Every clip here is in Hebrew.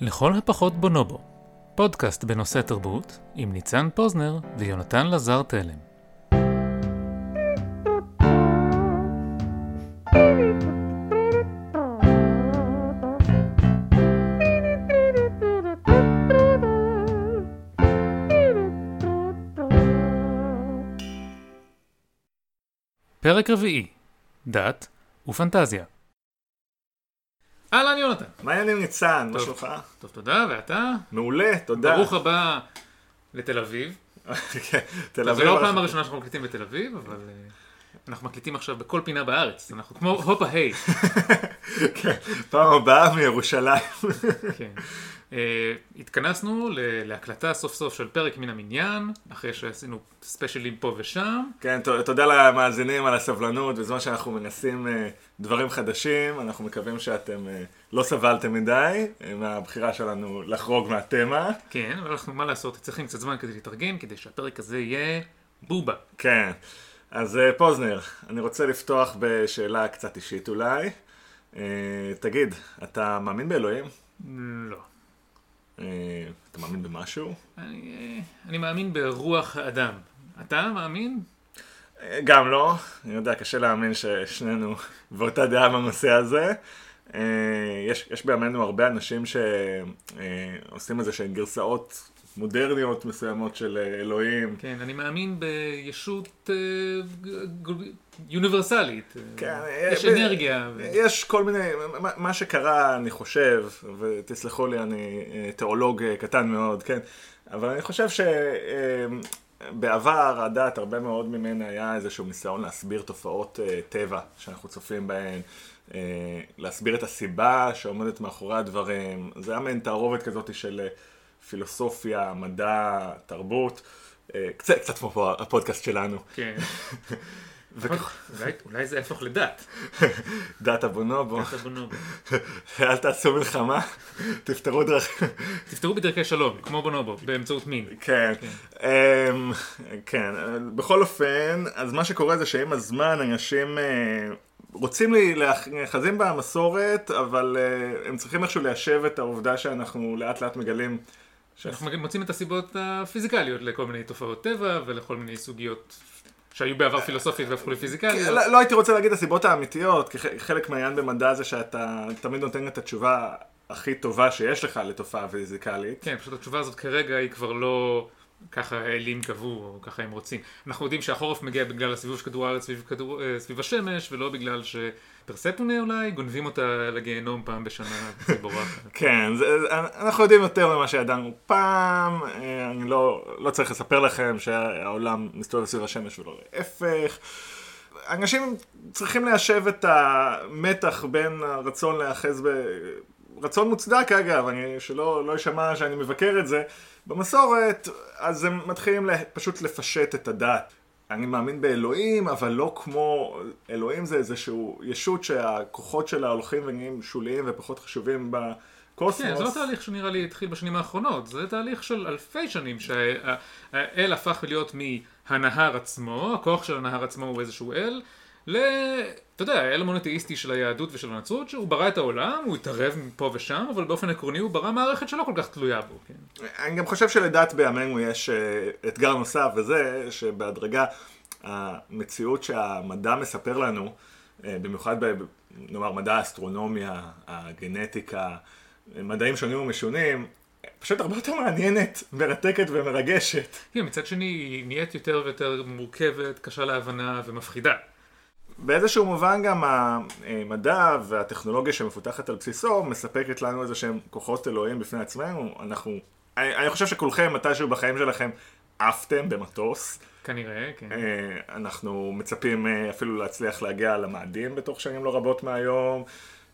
לכל הפחות בונובו, פודקאסט בנושא תרבות עם ניצן פוזנר ויונתן לזר תלם. פרק רביעי, דת ופנטזיה. אהלן יונתן. מה העניינים ניצן? מה. שלומך? טוב, תודה, ואתה? מעולה, תודה. ברוך הבא לתל אביב. כן, תל אביב. זה לא הפעם הראשונה שאנחנו מקליטים בתל אביב, אבל אה, אנחנו מקליטים עכשיו בכל פינה בארץ. אנחנו כמו הופה היי. כן, פעם הבאה מירושלים. כן. אה, התכנסנו להקלטה סוף סוף של פרק מן המניין, אחרי שעשינו ספיישלים פה ושם. כן, תודה למאזינים על הסבלנות, בזמן שאנחנו מנסים אה, דברים חדשים, אנחנו מקווים שאתם אה, לא סבלתם מדי מהבחירה שלנו לחרוג מהתמה. כן, אבל אנחנו, מה לעשות, צריכים קצת זמן כדי להתארגן, כדי שהפרק הזה יהיה בובה. כן, אז פוזנר, אני רוצה לפתוח בשאלה קצת אישית אולי. תגיד, אתה מאמין באלוהים? לא. אה, אתה מאמין במשהו? אני, אה, אני מאמין ברוח האדם. אתה מאמין? גם לא, אני יודע, קשה להאמין ששנינו באותה דעה בנושא הזה. אה, יש, יש בימינו הרבה אנשים שעושים איזה שהן גרסאות מודרניות מסוימות של אה, אלוהים. כן, אני מאמין בישות אה, יוניברסלית. כן, יש אה, אנרגיה. ו- יש כל מיני, מה, שקרה, אני חושב, ותסלחו לי, אני אה, תיאולוג אה, קטן מאוד, כן, אבל אני חושב שבעבר הדת, הרבה מאוד ממנה היה איזשהו ניסיון להסביר תופעות אה, טבע שאנחנו צופים בהן, אה, להסביר את הסיבה שעומדת מאחורי הדברים. זה היה מעין תערובת כזאת של אה, פילוסופיה, מדע, תרבות. אה, קצת, קצת כמו הפודקאסט שלנו. כן. וכך- אולי- אולי זה יהפוך לדת. דת הבונובו. אתה בונובו. אל תעשו מלחמה, תפתרו דרכים. תפתרו בדרכי שלום, כמו בונובו, באמצעות מין. כן, אמ, כן, בכל אופן, אז מה שקורה זה שעם הזמן אנשים אה, רוצים להאחזים במסורת, אבל אה, הם צריכים איכשהו ליישב את העובדה שאנחנו לאט לאט מגלים. ש- אנחנו מוצאים את הסיבות הפיזיקליות לכל מיני תופעות טבע ולכל מיני סוגיות שהיו בעבר פילוסופיות והפכו לפיזיקליות. לא, לא הייתי רוצה להגיד הסיבות האמיתיות, כי חלק מהעניין במדע זה שאתה תמיד נותן את התשובה הכי טובה שיש לך לתופעה פיזיקלית. כן, פשוט התשובה הזאת כרגע היא כבר לא ככה האלים קבעו, או ככה הם רוצים. אנחנו יודעים שהחורף מגיע בגלל הסיבוב של כדור הארץ סביב, כדור, אה, סביב השמש, ולא בגלל שפרספונה אולי גונבים אותה לגיהנום פעם בשנה, והיא בורחת. כן, זה, אנחנו יודעים יותר ממה שידענו פעם, אה, אני לא, לא צריך לספר לכם שהעולם מסתובב סביב השמש ולא להפך. אנשים צריכים ליישב את המתח בין הרצון להיאחז ב... רצון מוצדק אגב, אני, שלא לא יישמע שאני מבקר את זה, במסורת, אז הם מתחילים פשוט לפשט את הדת. אני מאמין באלוהים, אבל לא כמו... אלוהים זה איזשהו ישות שהכוחות שלה הולכים ונהיים שוליים ופחות חשובים בקוסמוס. כן, זה לא תהליך שנראה לי התחיל בשנים האחרונות, זה תהליך של אלפי שנים שהאל הפך להיות מהנהר עצמו, הכוח של הנהר עצמו הוא איזשהו אל, ל... אתה יודע, האל המונותאיסטי של היהדות ושל הנצרות, שהוא ברא את העולם, הוא התערב פה ושם, אבל באופן עקרוני הוא ברא מערכת שלא כל כך תלויה בו, כן. אני גם חושב שלדת בימינו יש אה, אתגר נוסף, וזה שבהדרגה המציאות שהמדע מספר לנו, אה, במיוחד ב... נאמר מדע האסטרונומיה, הגנטיקה, מדעים שונים ומשונים, פשוט הרבה יותר מעניינת, מרתקת ומרגשת. כן, מצד שני היא נהיית יותר ויותר מורכבת, קשה להבנה ומפחידה. באיזשהו מובן גם המדע והטכנולוגיה שמפותחת על בסיסו מספקת לנו איזה שהם כוחות אלוהים בפני עצמנו. אנחנו, אני, אני חושב שכולכם מתישהו בחיים שלכם עפתם במטוס. כנראה, כן. אה, אנחנו מצפים אה, אפילו להצליח להגיע למאדים בתוך שנים לא רבות מהיום.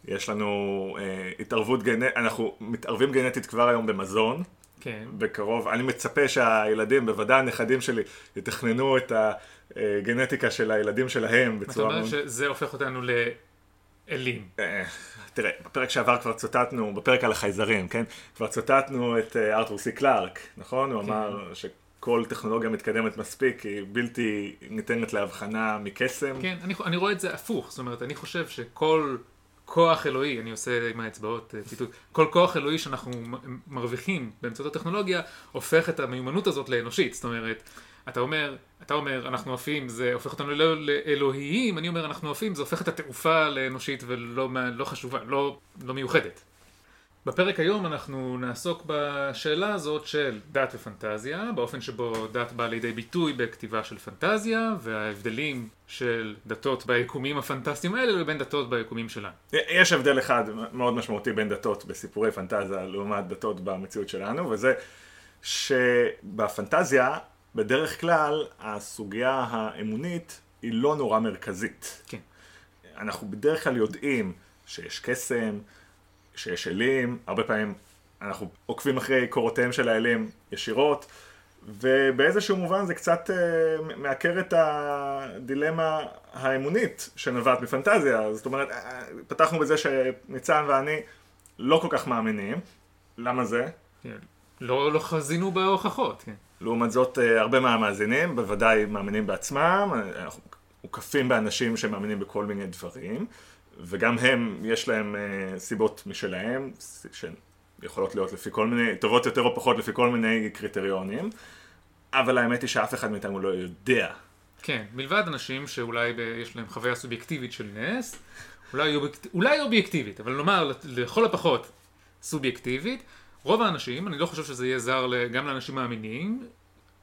יש לנו אה, התערבות גנטית, אנחנו מתערבים גנטית כבר היום במזון. כן. בקרוב, אני מצפה שהילדים, בוודאי הנכדים שלי, יתכננו את הגנטיקה של הילדים שלהם אתה בצורה אומר מאוד... שזה הופך אותנו לאלים. אה, תראה, בפרק שעבר כבר צוטטנו, בפרק על החייזרים, כן? כבר צוטטנו את אה, ארתור סי קלארק, נכון? הוא כן. אמר שכל טכנולוגיה מתקדמת מספיק היא בלתי ניתנת להבחנה מקסם. כן, אני, אני רואה את זה הפוך, זאת אומרת, אני חושב שכל כוח אלוהי, אני עושה עם האצבעות אה, ציטוט, כל כוח אלוהי שאנחנו מרוויחים באמצעות הטכנולוגיה, הופך את המיומנות הזאת לאנושית. זאת אומרת, אתה אומר, אתה אומר, אנחנו עפים, זה הופך אותנו לא לאלוהיים, אני אומר, אנחנו עפים, זה הופך את התעופה לאנושית ולא לא חשובה, לא, לא מיוחדת. בפרק היום אנחנו נעסוק בשאלה הזאת של דת ופנטזיה, באופן שבו דת באה לידי ביטוי בכתיבה של פנטזיה, וההבדלים של דתות ביקומים הפנטסטיים האלה לבין דתות ביקומים שלנו. יש הבדל אחד מאוד משמעותי בין דתות בסיפורי פנטזיה לעומת דתות במציאות שלנו, וזה שבפנטזיה בדרך כלל הסוגיה האמונית היא לא נורא מרכזית. כן. אנחנו בדרך כלל יודעים שיש קסם, שיש אלים, הרבה פעמים אנחנו עוקבים אחרי קורותיהם של האלים ישירות, ובאיזשהו מובן זה קצת uh, מעקר את הדילמה האמונית שנובעת מפנטזיה. זאת אומרת, אה, פתחנו בזה שניצן ואני לא כל כך מאמינים. למה זה? כן. לא, לא חזינו בהוכחות. כן. לעומת זאת, uh, הרבה מהמאזינים בוודאי מאמינים בעצמם, אנחנו מוקפים באנשים שמאמינים בכל מיני דברים. וגם הם, יש להם uh, סיבות משלהם, שיכולות להיות לפי כל מיני, טובות יותר או פחות לפי כל מיני קריטריונים, אבל האמת היא שאף אחד מאיתנו לא יודע. כן, מלבד אנשים שאולי יש להם חוויה סובייקטיבית של נס, אולי, אובייקט... אולי אובייקטיבית, אבל נאמר לכל הפחות סובייקטיבית, רוב האנשים, אני לא חושב שזה יהיה זר גם לאנשים מאמינים,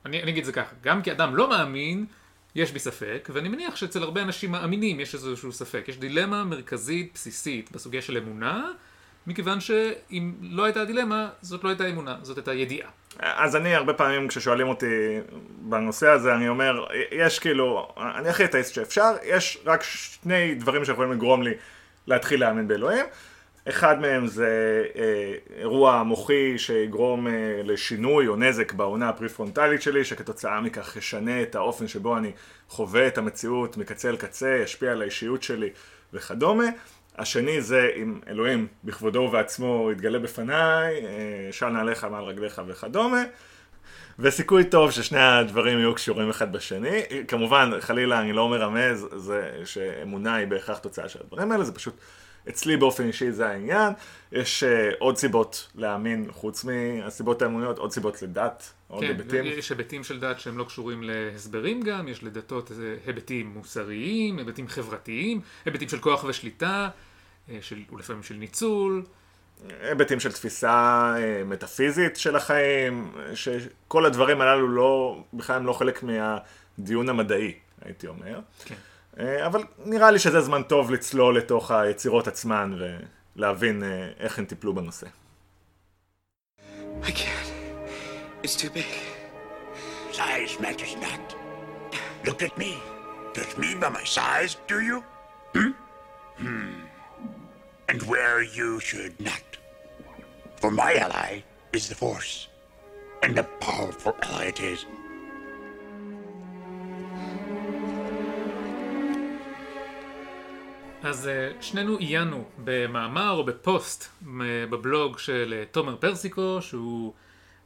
אני, אני אגיד את זה ככה, גם כאדם לא מאמין, יש בי ספק, ואני מניח שאצל הרבה אנשים מאמינים יש איזשהו ספק. יש דילמה מרכזית, בסיסית, בסוגיה של אמונה, מכיוון שאם לא הייתה דילמה, זאת לא הייתה אמונה, זאת הייתה ידיעה. אז אני הרבה פעמים כששואלים אותי בנושא הזה, אני אומר, יש כאילו, אני הכי אתאיסט שאפשר, יש רק שני דברים שיכולים לגרום לי להתחיל להאמין באלוהים. אחד מהם זה אה, אירוע מוחי שיגרום אה, לשינוי או נזק בעונה הפריפרונטלית שלי, שכתוצאה מכך ישנה את האופן שבו אני חווה את המציאות מקצה אל קצה, ישפיע על האישיות שלי וכדומה. השני זה אם אלוהים בכבודו ובעצמו יתגלה בפניי, אה, של נעליך מעל רגליך וכדומה. וסיכוי טוב ששני הדברים יהיו קשורים אחד בשני. כמובן, חלילה, אני לא מרמז, זה שאמונה היא בהכרח תוצאה של הדברים האלה, זה פשוט אצלי באופן אישי זה העניין. יש uh, עוד סיבות להאמין, חוץ מהסיבות האמוניות, עוד סיבות לדת, עוד כן, היבטים. יש היבטים של דת שהם לא קשורים להסברים גם, יש לדתות היבטים מוסריים, היבטים חברתיים, היבטים של כוח ושליטה, אה, של, ולפעמים של ניצול. היבטים של תפיסה אה, מטאפיזית של החיים, שכל הדברים הללו לא, בכלל הם לא חלק מהדיון המדעי, הייתי אומר. כן. אה, אבל נראה לי שזה זמן טוב לצלול לתוך היצירות עצמן ולהבין אה, איך הן טיפלו בנושא. I can't. It's too big. Size matters not. Look at me. Judge me by my size, do you? Hmm? Hmm. And where you should not. For my ally is the Force. And a powerful ally it is. אז אה, שנינו עיינו במאמר או בפוסט בבלוג של אה, תומר פרסיקו, שהוא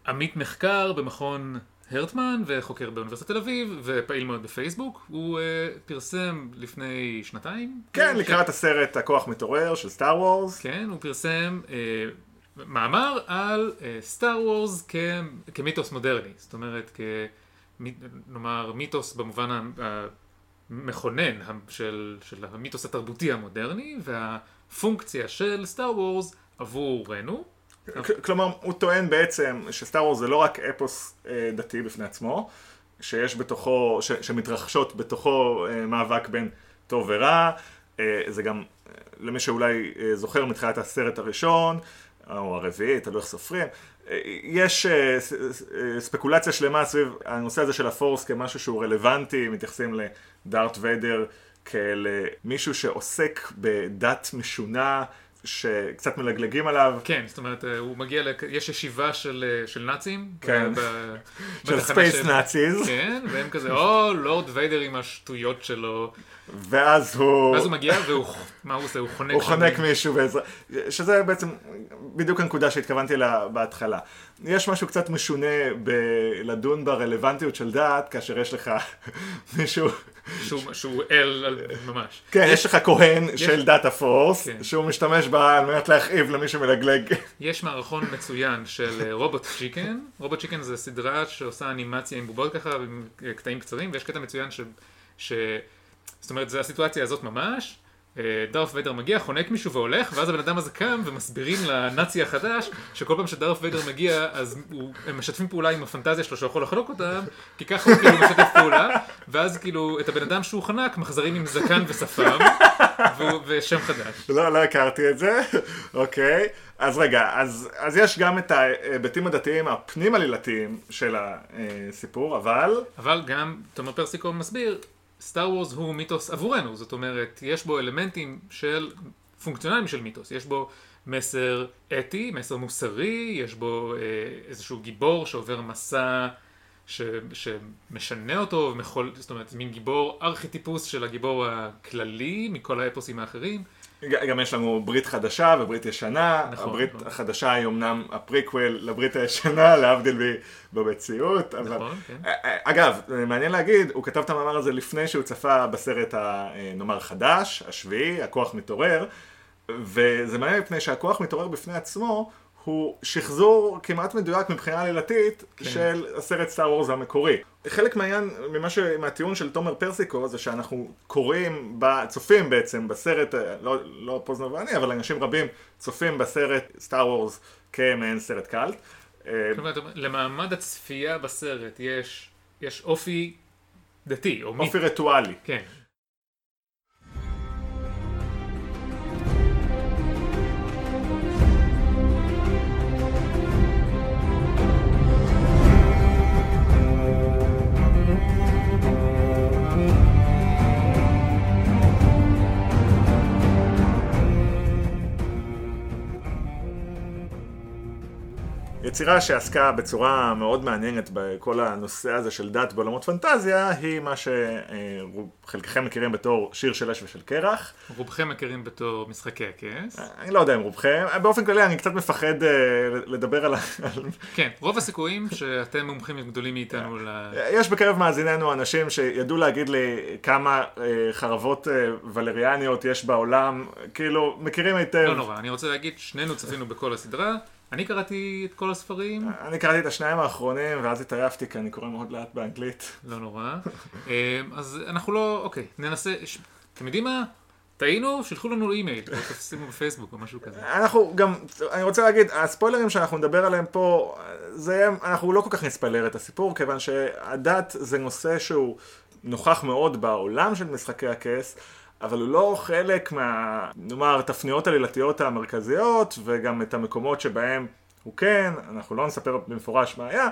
עמית מחקר במכון הרטמן וחוקר באוניברסיטת תל אביב ופעיל מאוד בפייסבוק. הוא uh, פרסם לפני שנתיים. כן, לקראת ש... הסרט הכוח מתעורר של Star Wars. כן, הוא פרסם אה, מאמר על Star אה, Wars כ... כמיתוס מודרני. זאת אומרת, כ... נאמר מיתוס במובן ה... מכונן של, של המיתוס התרבותי המודרני והפונקציה של Star Wars עבורנו. כלומר, הוא טוען בעצם ש Star Wars זה לא רק אפוס אה, דתי בפני עצמו, שיש בתוכו, ש, שמתרחשות בתוכו אה, מאבק בין טוב ורע, אה, זה גם, למי שאולי זוכר מתחילת הסרט הראשון, או הרביעי, תלוי איך סופרים, יש ספקולציה שלמה סביב הנושא הזה של ה force כמשהו שהוא רלוונטי, מתייחסים לדארט ויידר כאל מישהו שעוסק בדת משונה שקצת מלגלגים עליו. כן, זאת אומרת, אה, הוא מגיע, לק... יש ישיבה של, אה, של נאצים. כן. ב... של space Nazis, כן, והם כזה, או, לורד ויידר עם השטויות שלו. ואז הוא... ואז הוא מגיע והוא, מה הוא עושה? הוא חונק. הוא חונק מישהו בעזרה, שזה בעצם בדיוק הנקודה שהתכוונתי לה בהתחלה. יש משהו קצת משונה בלדון ברלוונטיות של דת, כאשר יש לך מישהו, שהוא, שהוא אל, על- ממש. כן, יש לך כהן של דת הפורס, כן. שהוא משתמש בה על מנת להכאיב למי שמלגלג. יש מערכון מצוין של אה, רובוט צ'יקן. רובוט צ'יקן זה סדרה שעושה אנימציה עם בובות ככה, עם אה, קטעים קצרים, ויש קטע מצוין ש... ש... זאת אומרת, זו הסיטואציה הזאת ממש. אה, דארף ויידר מגיע, חונק מישהו והולך, ואז הבן אדם הזה קם ומסבירים לנאצי החדש, שכל פעם שדארף ויידר מגיע, אז הוא, הם משתפים פעולה עם הפנטזיה שלו שהוא יכול לחנוק אותם, כי ככה הוא כאילו משתף פעולה, ואז כאילו את הבן אדם שהוא חנק מחזירים עם זקן ושפם, ושם חדש. לא, לא הכרתי את זה, אוקיי. אז רגע, אז, אז יש גם את ההיבטים הדתיים הפנים עלילתיים של הסיפור, אבל... אבל גם תומר פרסיקו מסביר, סטאר וורס הוא מיתוס עבורנו, זאת אומרת, יש בו אלמנטים של, פונקציונליים של מיתוס, יש בו מסר אתי, מסר מוסרי, יש בו אה, איזשהו גיבור שעובר מסע ש, שמשנה אותו, ומחולל, זאת אומרת, מין גיבור ארכיטיפוס של הגיבור הכללי מכל האפוסים האחרים. גם יש לנו ברית חדשה וברית ישנה, נכון, הברית נכון. החדשה היא אמנם הפריקוול לברית הישנה, להבדיל במציאות, אבל... נכון, כן. א- א- אגב, מעניין להגיד, הוא כתב את המאמר הזה לפני שהוא צפה בסרט הנאמר חדש, השביעי, הכוח מתעורר, וזה מעניין מפני שהכוח מתעורר בפני עצמו, הוא שחזור כמעט מדויק מבחינה עלילתית כן. של הסרט סטאר וורס המקורי. חלק מהעניין, ממה ש... מהטיעון של תומר פרסיקו, זה שאנחנו קוראים, ב... צופים בעצם בסרט, אה, לא, לא פוזנר ואני, אבל אנשים רבים צופים בסרט סטאר וורס כמעין סרט קאלט. אה, כלומר, אומר, למעמד הצפייה בסרט יש, יש אופי דתי, או מי... אופי ריטואלי. כן. יצירה שעסקה בצורה מאוד מעניינת בכל הנושא הזה של דת בעולמות פנטזיה, היא מה שחלקכם מכירים בתור שיר של אש ושל קרח. רובכם מכירים בתור משחקי הכס. אני לא יודע אם רובכם, באופן כללי אני קצת מפחד אה, לדבר על... כן, רוב הסיכויים שאתם מומחים גדולים מאיתנו ל... יש בקרב מאזיננו אנשים שידעו להגיד לי כמה אה, חרבות אה, ולריאניות יש בעולם, כאילו, מכירים היטב. לא נורא, אני רוצה להגיד, שנינו צפינו בכל הסדרה, אני קראתי את כל הספרים, אני קראתי את השניים האחרונים ואז התעייפתי כי אני קורא מאוד לאט באנגלית. לא נורא. אה, אז אנחנו לא, אוקיי, ננסה, אתם יודעים מה? טעינו, שלחו לנו אימייל, או תשימו בפייסבוק או משהו כזה. אנחנו גם, אני רוצה להגיד, הספוילרים שאנחנו נדבר עליהם פה, זה, אנחנו לא כל כך נספיילר את הסיפור, כיוון שהדת זה נושא שהוא נוכח מאוד בעולם של משחקי הכס, אבל הוא לא חלק מה, נאמר, תפניות עלילתיות המרכזיות, וגם את המקומות שבהם הוא כן, אנחנו לא נספר במפורש מה היה,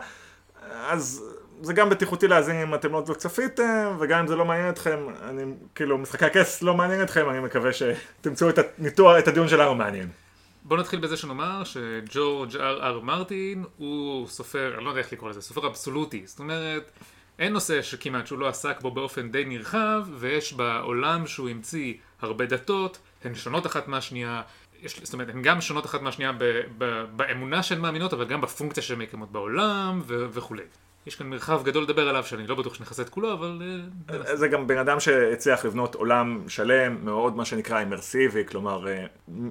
אז זה גם בטיחותי להאזין אם אתם לא צפיתם, וגם אם זה לא מעניין אתכם, אני, כאילו, משחקי הכס לא מעניין אתכם, אני מקווה שתמצאו את הניתוח, את הדיון שלנו מעניין. בואו נתחיל בזה שנאמר שג'ורג' אר אר מרטין הוא סופר, אני לא יודע איך לקרוא לזה, סופר אבסולוטי. זאת אומרת, אין נושא שכמעט שהוא לא עסק בו באופן די נרחב, ויש בעולם שהוא המציא הרבה דתות, הן שונות אחת מהשנייה. יש, זאת אומרת, הן גם שונות אחת מהשנייה ב, ב, באמונה שהן מאמינות, אבל גם בפונקציה שהן מקיימות בעולם ו, וכולי. יש כאן מרחב גדול לדבר עליו, שאני לא בטוח שנכסה את כולו, אבל... אה. זה גם בן אדם שהצליח לבנות עולם שלם, מאוד מה שנקרא אימרסיבי, כלומר, אה,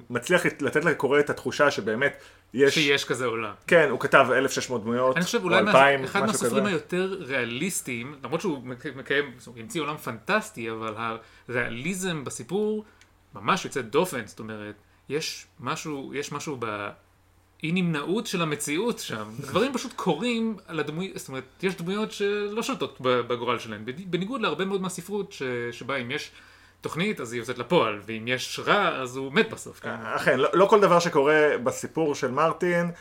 מצליח לתת לקורא את התחושה שבאמת יש... שיש כזה עולם. כן, הוא כתב 1,600 דמויות, אני חושב או אולי מה, 2,000, אחד מהסופרים. היותר ריאליסטיים, למרות שהוא מק- מקיים, אומרת, המציא עולם פנטסטי, אבל הריאליזם בסיפור ממש יוצא דופן, זאת אומרת, יש משהו, יש משהו באי נמנעות של המציאות שם, דברים פשוט קורים על הדמויות, זאת אומרת, יש דמויות שלא שולטות בגורל שלהן, בניג- בניגוד להרבה מאוד מהספרות ש- שבה אם יש תוכנית אז היא יוצאת לפועל, ואם יש רע אז הוא מת בסוף. כן? אכן, לא, לא כל דבר שקורה בסיפור של מרטין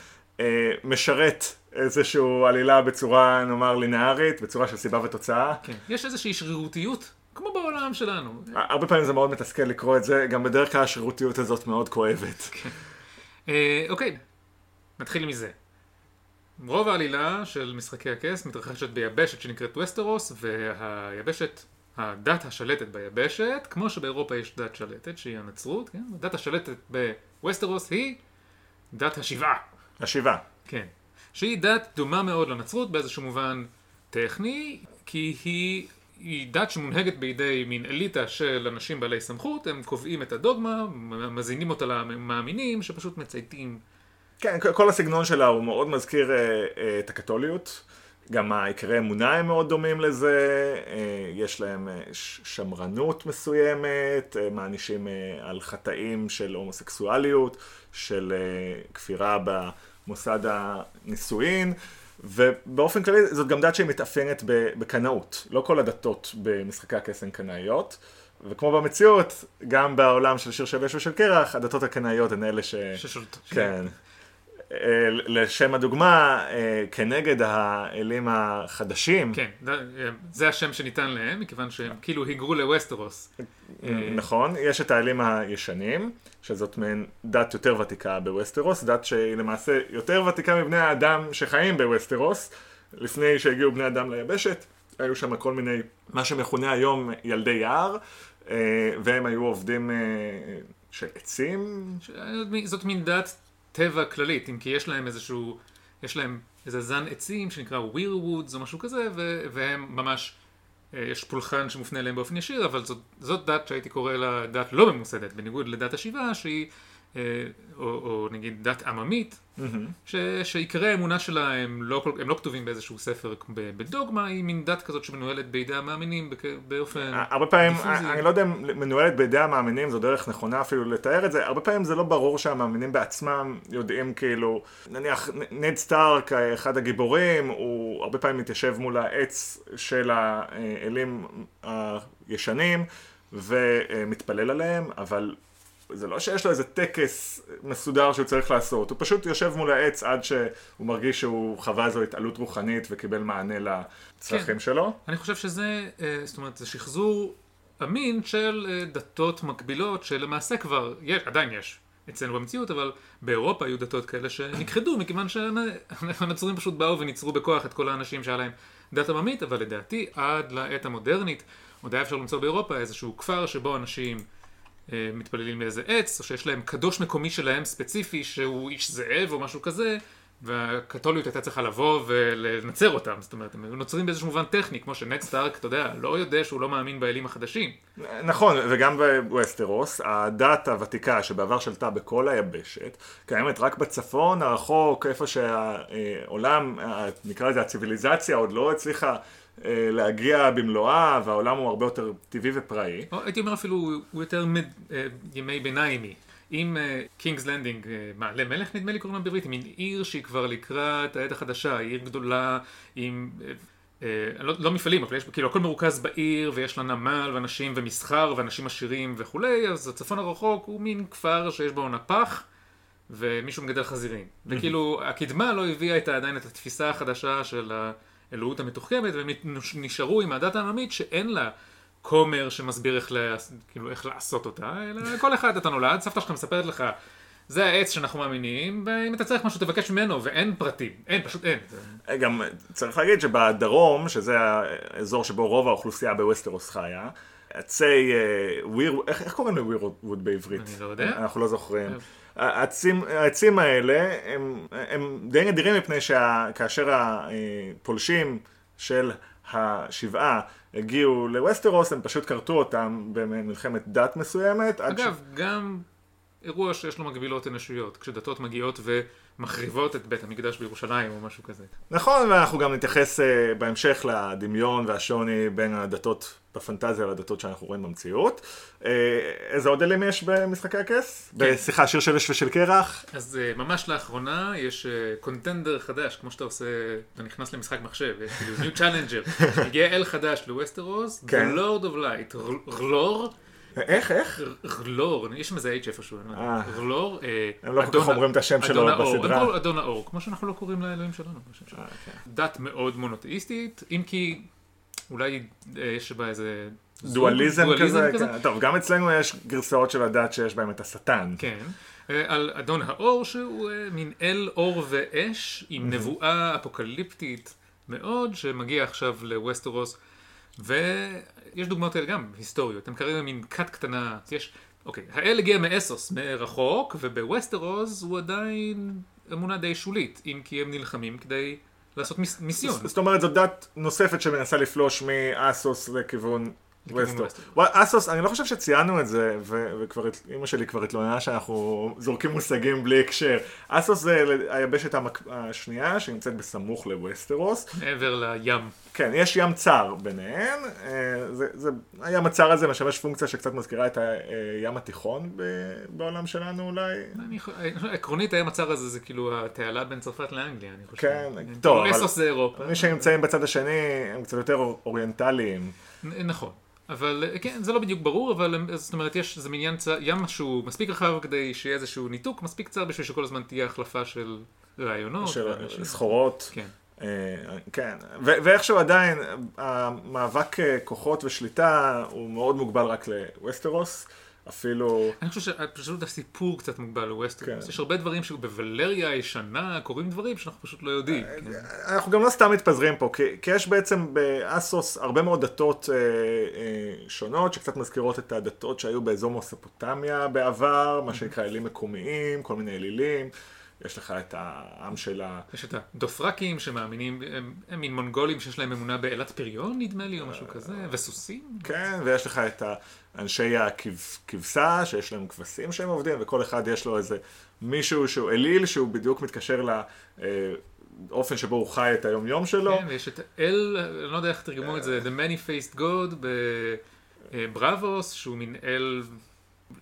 אה, משרת איזושהי עלילה בצורה, נאמר, לינארית, בצורה של סיבה ותוצאה. כן. יש איזושהי שרירותיות כמו בעולם שלנו. הרבה פעמים זה מאוד מתסכל לקרוא את זה, גם בדרך כלל השירותיות הזאת מאוד כואבת. אה, אוקיי, נתחיל מזה. רוב העלילה של משחקי הכס מתרחשת ביבשת שנקראת וסטרוס, והיבשת, הדת השלטת ביבשת, כמו שבאירופה יש דת שלטת, שהיא הנצרות, כן? הדת השלטת בווסטרוס היא דת השבעה. השבעה. כן. שהיא דת דומה מאוד לנצרות באיזשהו מובן טכני, כי היא, היא דת שמונהגת בידי מין אליטה של אנשים בעלי סמכות, הם קובעים את הדוגמה, מזינים אותה למאמינים, שפשוט מצייתים. כן, כל הסגנון שלה הוא מאוד מזכיר אה, אה, את הקתוליות. גם העיקרי אמונה הם מאוד דומים לזה, אה, יש להם שמרנות מסוימת, מענישים על חטאים של הומוסקסואליות, של כפירה במוסד הנישואין, ובאופן כללי זאת גם דת שהיא מתאפיינת בקנאות. לא כל הדתות במשחקי הקסם קנאיות. וכמו במציאות, גם בעולם של שיר שבש ושל קרח, הדתות הקנאיות הן אלה ש... ששולטות. כן. אה, לשם הדוגמה, אה, כנגד האלים החדשים. כן, זה השם שניתן להם, מכיוון שהם כאילו היגרו לווסטרוס. אה, נכון, יש את האלים הישנים, שזאת מעין דת יותר ותיקה בווסטרוס, דת שהיא למעשה יותר ותיקה מבני האדם שחיים בווסטרוס, לפני שהגיעו בני אדם ליבשת, היו שם כל מיני, מה שמכונה היום ילדי יער, והם היו עובדים של עצים. זאת מין דת טבע כללית, אם כי יש להם איזשהו, יש להם איזה זן עצים שנקרא וויר וודס או משהו כזה, ו- והם ממש, אה, יש פולחן שמופנה אליהם באופן ישיר, אבל זאת, זאת דת שהייתי קורא לה דת לא ממוסדת, בניגוד לדת השיבה שהיא או, או נגיד דת עממית, mm-hmm. שעיקרי האמונה שלה הם לא, הם לא כתובים באיזשהו ספר בדוגמה, היא מין דת כזאת שמנוהלת בידי המאמינים באופן הרבה פעמים, דיפוזי. אני לא יודע אם מנוהלת בידי המאמינים זו דרך נכונה אפילו לתאר את זה, הרבה פעמים זה לא ברור שהמאמינים בעצמם יודעים כאילו, נניח נד סטארק, אחד הגיבורים, הוא הרבה פעמים מתיישב מול העץ של האלים הישנים ומתפלל עליהם, אבל זה לא שיש לו איזה טקס מסודר שהוא צריך לעשות, הוא פשוט יושב מול העץ עד שהוא מרגיש שהוא חווה איזו התעלות רוחנית וקיבל מענה לצרכים כן. שלו. אני חושב שזה, אה, זאת אומרת, זה שחזור אמין של אה, דתות מקבילות שלמעשה כבר, יש, עדיין יש אצלנו במציאות, אבל באירופה היו דתות כאלה שנכחדו מכיוון שהנצרים פשוט באו וניצרו בכוח את כל האנשים שהיה להם דת עממית, אבל לדעתי עד לעת המודרנית עוד היה אפשר למצוא באירופה איזשהו כפר שבו אנשים מתפללים לאיזה עץ, או שיש להם קדוש מקומי שלהם ספציפי שהוא איש זאב או משהו כזה, והקתוליות הייתה צריכה לבוא ולנצר אותם, זאת אומרת, הם נוצרים באיזשהו מובן טכני, כמו שנט סטארק, אתה יודע, לא יודע שהוא לא מאמין באלים החדשים. נכון, וגם בווסטרוס, הדת הוותיקה שבעבר שלטה בכל היבשת, קיימת רק בצפון הרחוק, איפה שהעולם, נקרא לזה הציוויליזציה, עוד לא הצליחה אה, להגיע במלואה, והעולם הוא הרבה יותר טבעי ופראי. הייתי אומר אפילו, הוא יותר מד, אה, ימי ביניימי. אם קינגס uh, לנדינג, uh, מעלה מלך נדמה לי קוראים לה בעברית, מין עיר שהיא כבר לקראת העת החדשה, עיר גדולה עם, uh, uh, לא, לא מפעלים, אבל יש כאילו הכל מרוכז בעיר ויש לה נמל ואנשים ומסחר ואנשים עשירים וכולי, אז הצפון הרחוק הוא מין כפר שיש בו נפח ומישהו מגדל חזירים. וכאילו הקדמה לא הביאה את, עדיין את התפיסה החדשה של ה... האלוהות המתוחכמת, והם נשארו עם הדת העממית שאין לה כומר שמסביר איך, לה, כאילו, איך לעשות אותה, אלא כל אחד אתה נולד, סבתא שלך מספרת לך, זה העץ שאנחנו מאמינים, ואם אתה צריך משהו תבקש ממנו, ואין פרטים, אין, פשוט אין. גם צריך להגיד שבדרום, שזה האזור שבו רוב האוכלוסייה בווסטרוס חיה, עצי וויר, אה, איך, איך קוראים לוויר ווד בעברית? אני לא יודע. אנחנו לא זוכרים. העצים, העצים האלה הם, הם די נדירים מפני שכאשר הפולשים של השבעה הגיעו לווסטרוס הם פשוט כרתו אותם במלחמת דת מסוימת. אגב, ש... גם אירוע שיש לו מקבילות אנושיות, כשדתות מגיעות ומחריבות את בית המקדש בירושלים או משהו כזה. נכון, ואנחנו גם נתייחס uh, בהמשך לדמיון והשוני בין הדתות בפנטזיה לדתות שאנחנו רואים במציאות. אה, איזה עוד אלים יש במשחקי הכס? כן. בשיחה שיר של אש ושל קרח? אז uh, ממש לאחרונה יש contender uh, חדש, כמו שאתה עושה, אתה נכנס למשחק מחשב, יש כאילו new challenger, מגיע אל חדש לווסטרוס, כן. The Lord of Light, רלור. איך, איך? רלור, יש שם איזה H איפשהו, רלור, הם לא כל כך אומרים את השם שלו בסדרה. אדון האור, כמו שאנחנו לא קוראים לאלוהים שלנו. דת מאוד מונותאיסטית, אם כי אולי יש בה איזה דואליזם כזה, כן. טוב, גם אצלנו יש גרסאות של הדת שיש בהם את השטן. כן. אה, על אדון האור שהוא אה, מין אל אור ואש עם נבואה אפוקליפטית מאוד שמגיע עכשיו לווסטרוס ויש דוגמאות כאלה גם היסטוריות הם כרגע מין כת קטנה יש אוקיי האל הגיע מאסוס מרחוק ובווסטרוס הוא עדיין אמונה די שולית אם כי הם נלחמים כדי לעשות מיס, מיסיון. זאת אומרת זו דת נוספת שמנסה לפלוש מאסוס לכיוון ווסטו. אסוס, אני לא חושב שציינו את זה, וכבר אימא שלי כבר התלוננה שאנחנו זורקים מושגים בלי הקשר. אסוס זה היבשת השנייה שנמצאת בסמוך לווסטרוס. מעבר לים. כן, יש ים צר ביניהן. אה, זה, זה, הים הצר הזה משמש פונקציה שקצת מזכירה את הים התיכון ב- בעולם שלנו אולי. אני חושב- עקרונית הים הצר הזה זה כאילו התעלה בין צרפת לאנגליה אני חושב. כן, טוב, אסוס זה אירופה. מי שנמצאים בצד השני הם קצת יותר אוריינטליים. נכון. אבל אה, כן, זה לא בדיוק ברור, אבל הם- זאת אומרת, יש איזה מניין צר, ים שהוא מספיק רחב כדי שיהיה איזשהו ניתוק, מספיק צר בשביל שכל הזמן תהיה החלפה של רעיונות. של ואנשים. סחורות. כן. אה, כן, ו- ואיכשהו עדיין המאבק אה, כוחות ושליטה הוא מאוד מוגבל רק לווסטרוס, אפילו... אני חושב שפשוט הסיפור קצת מוגבל לווסטרוס. כן. יש הרבה דברים שבוולריה הישנה קורים דברים שאנחנו פשוט לא יודעים. אה, כן. אנחנו גם לא סתם מתפזרים פה, כי, כי יש בעצם באסוס הרבה מאוד דתות אה, אה, שונות, שקצת מזכירות את הדתות שהיו באזור מוספוטמיה בעבר, מה שנקרא אלים מקומיים, כל מיני אלילים. יש לך את העם של ה... יש את הדות'רקים שמאמינים, הם, הם מין מונגולים שיש להם אמונה באלת פריון נדמה לי, או משהו כזה, וסוסים. כן, ויש לך את אנשי הכבשה, שיש להם כבשים שהם עובדים, וכל אחד יש לו איזה מישהו שהוא אליל, שהוא בדיוק מתקשר לאופן שבו הוא חי את היום-יום שלו. כן, ויש את אל, אני לא יודע איך תרגמו את זה, The Many-Faced God בבראבוס, שהוא מין אל,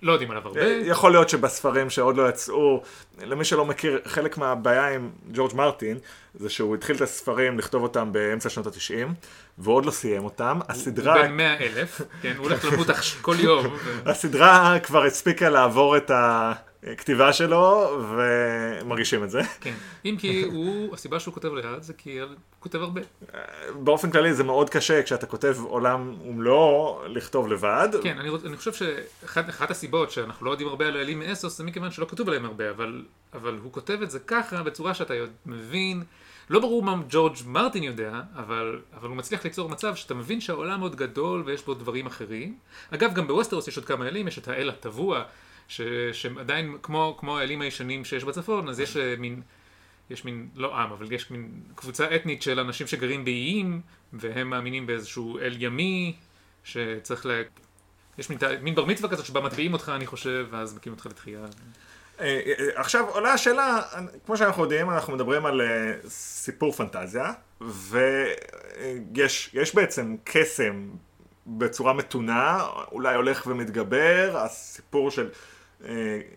לא יודעים עליו הרבה. יכול להיות שבספרים שעוד לא יצאו, למי שלא מכיר, חלק מהבעיה עם ג'ורג' מרטין, זה שהוא התחיל את הספרים לכתוב אותם באמצע שנות התשעים, והוא עוד לא סיים אותם. הסדרה... בן מאה אלף, כן, הוא הולך למות כל יום. הסדרה כבר הספיקה לעבור את הכתיבה שלו, ומרגישים את זה. כן, אם כי הוא, הסיבה שהוא כותב לאט זה כי הוא כותב הרבה. באופן כללי זה מאוד קשה כשאתה כותב עולם ומלואו לכתוב לבד. כן, אני, אני חושב שאחת הסיבות שאנחנו לא יודעים הרבה על האלים מאסוס זה מכיוון שלא כתוב עליהם הרבה, אבל, אבל הוא כותב את זה ככה בצורה שאתה מבין. לא ברור מה ג'ורג' מרטין יודע, אבל, אבל הוא מצליח ליצור מצב שאתה מבין שהעולם מאוד גדול ויש בו דברים אחרים. אגב, גם בווסטרוס יש עוד כמה אלים, יש את האל הטבוע, ש, שהם עדיין כמו, כמו האלים הישנים שיש בצפון, אז יש אה, מין... יש מין, לא עם, אבל יש מין קבוצה אתנית של אנשים שגרים באיים, והם מאמינים באיזשהו אל ימי, שצריך ל... יש מין, מין בר מצווה כזאת שבה מטביעים אותך, אני חושב, ואז מקים אותך לתחייה. אה, אה, עכשיו עולה השאלה, כמו שאנחנו יודעים, אנחנו מדברים על סיפור פנטזיה, ויש יש בעצם קסם בצורה מתונה, אולי הולך ומתגבר, הסיפור של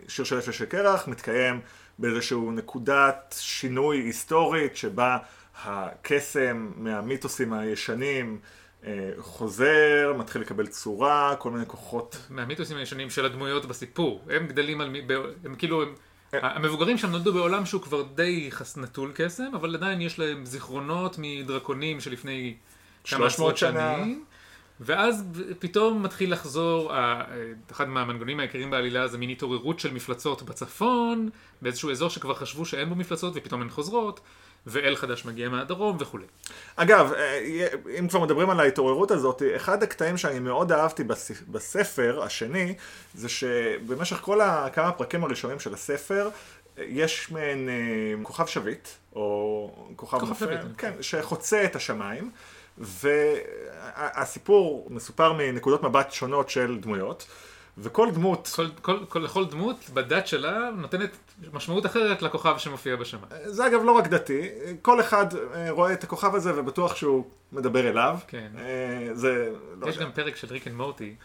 שיר של אפס של קרח מתקיים באיזשהו נקודת שינוי היסטורית שבה הקסם מהמיתוסים הישנים אה, חוזר, מתחיל לקבל צורה, כל מיני כוחות מהמיתוסים הישנים של הדמויות בסיפור. הם גדלים על... מי- הם כאילו... הם, המבוגרים שם נולדו בעולם שהוא כבר די חס נטול קסם, אבל עדיין יש להם זיכרונות מדרקונים שלפני כמה 300 עשרות. שנים. ואז פתאום מתחיל לחזור, אחד מהמנגונים העיקריים בעלילה זה מין התעוררות של מפלצות בצפון, באיזשהו אזור שכבר חשבו שאין בו מפלצות ופתאום הן חוזרות, ואל חדש מגיע מהדרום וכולי. אגב, אה, אם כבר מדברים על ההתעוררות הזאת, אחד הקטעים שאני מאוד אהבתי בס- בספר השני, זה שבמשך כל כמה פרקים הראשונים של הספר, יש מעין אה, כוכב שביט, או כוכב כוכב נופל, שביט, כן, שחוצה את השמיים, והסיפור מסופר מנקודות מבט שונות של דמויות, וכל דמות כל, כל, כל, לכל דמות בדת שלה נותנת משמעות אחרת לכוכב שמופיע בשמיים. זה אגב לא רק דתי, כל אחד אה, רואה את הכוכב הזה ובטוח שהוא מדבר אליו. כן. אה, זה... לא יש יודע. גם פרק של ריק אנד מורטי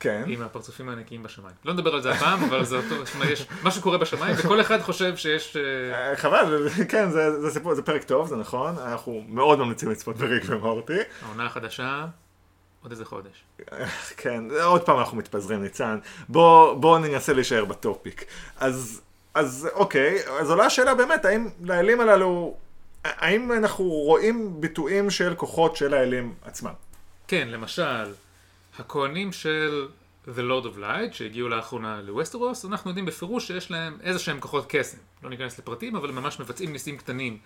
כן. עם הפרצופים הענקיים בשמיים. לא נדבר על זה הפעם, אבל זה אותו, יש משהו קורה בשמיים, וכל אחד חושב שיש... אה, אה, חבל, כן, זה, זה, סיפור, זה פרק טוב, זה נכון, אנחנו מאוד ממליצים לצפות בריק ומורטי. העונה החדשה, עוד איזה חודש. כן, עוד פעם אנחנו מתפזרים, ניצן. בוא, בוא ננסה להישאר ב topic. אז, אז אוקיי, אז עולה השאלה באמת, האם לאלים הללו, האם אנחנו רואים ביטויים של כוחות של האלים עצמם? כן, למשל, הכהנים של The Lord of Light, שהגיעו לאחרונה לווסטרוס, אנחנו יודעים בפירוש שיש להם איזה שהם כוחות קסם. לא ניכנס לפרטים, אבל הם ממש מבצעים ניסים קטנים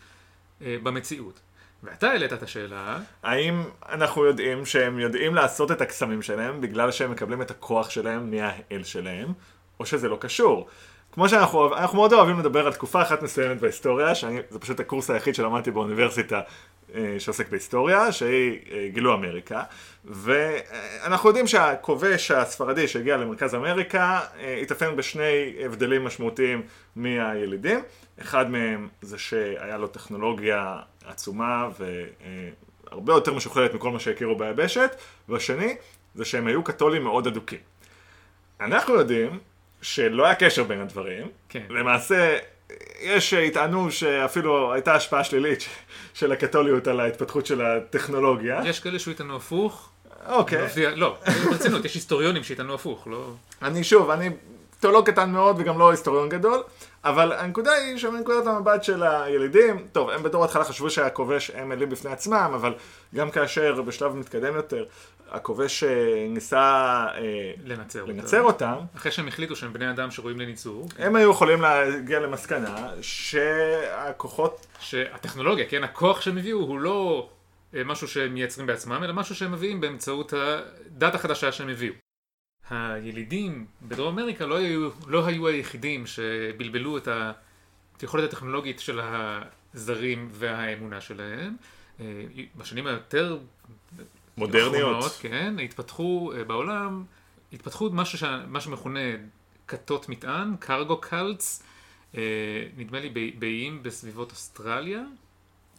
אה, במציאות. ואתה העלית את השאלה, האם אנחנו יודעים שהם יודעים לעשות את הקסמים שלהם בגלל שהם מקבלים את הכוח שלהם מהאל שלהם, או שזה לא קשור? כמו שאנחנו אנחנו מאוד אוהבים לדבר על תקופה אחת מסוימת בהיסטוריה, שזה פשוט הקורס היחיד שלמדתי באוניברסיטה אה, שעוסק בהיסטוריה, שהיא אה, גילו אמריקה, ואנחנו יודעים שהכובש הספרדי שהגיע למרכז אמריקה אה, התאפיין בשני הבדלים משמעותיים מהילידים, אחד מהם זה שהיה לו טכנולוגיה עצומה והרבה יותר משוכללת מכל מה שהכירו ביבשת, והשני זה שהם היו קתולים מאוד אדוקים. אנחנו יודעים שלא היה קשר בין הדברים. כן. למעשה, יש שיטענו שאפילו הייתה השפעה שלילית של הקתוליות על ההתפתחות של הטכנולוגיה. יש כאלה שהוא איתנו הפוך. אוקיי. לא, ברצינות, יש היסטוריונים שאיתנו הפוך, לא... אני שוב, אני תיאולוג קטן מאוד וגם לא היסטוריון גדול, אבל הנקודה היא שמנקודת המבט של הילידים, טוב, הם בתור התחלה חשבו שהכובש הם אלים בפני עצמם, אבל גם כאשר בשלב מתקדם יותר, הכובש אה, ניסה אה, לנצר אותם. לנצר אותם, אחרי שהם החליטו שהם בני אדם שראויים לניצור, הם היו יכולים להגיע למסקנה שהכוחות, שהטכנולוגיה, כן, הכוח שהם הביאו הוא לא אה, משהו שהם מייצרים בעצמם, אלא משהו שהם מביאים באמצעות הדת החדשה שהם הביאו. הילידים בדרום אמריקה לא היו, לא היו היחידים שבלבלו את היכולת הטכנולוגית של הזרים והאמונה שלהם. בשנים היותר מודרניות. האחרונות, כן, התפתחו אה, בעולם, התפתחו משהו, ש... מה שמכונה כתות מטען, קרגו קלטס, אה, נדמה לי באיים בסביבות אוסטרליה,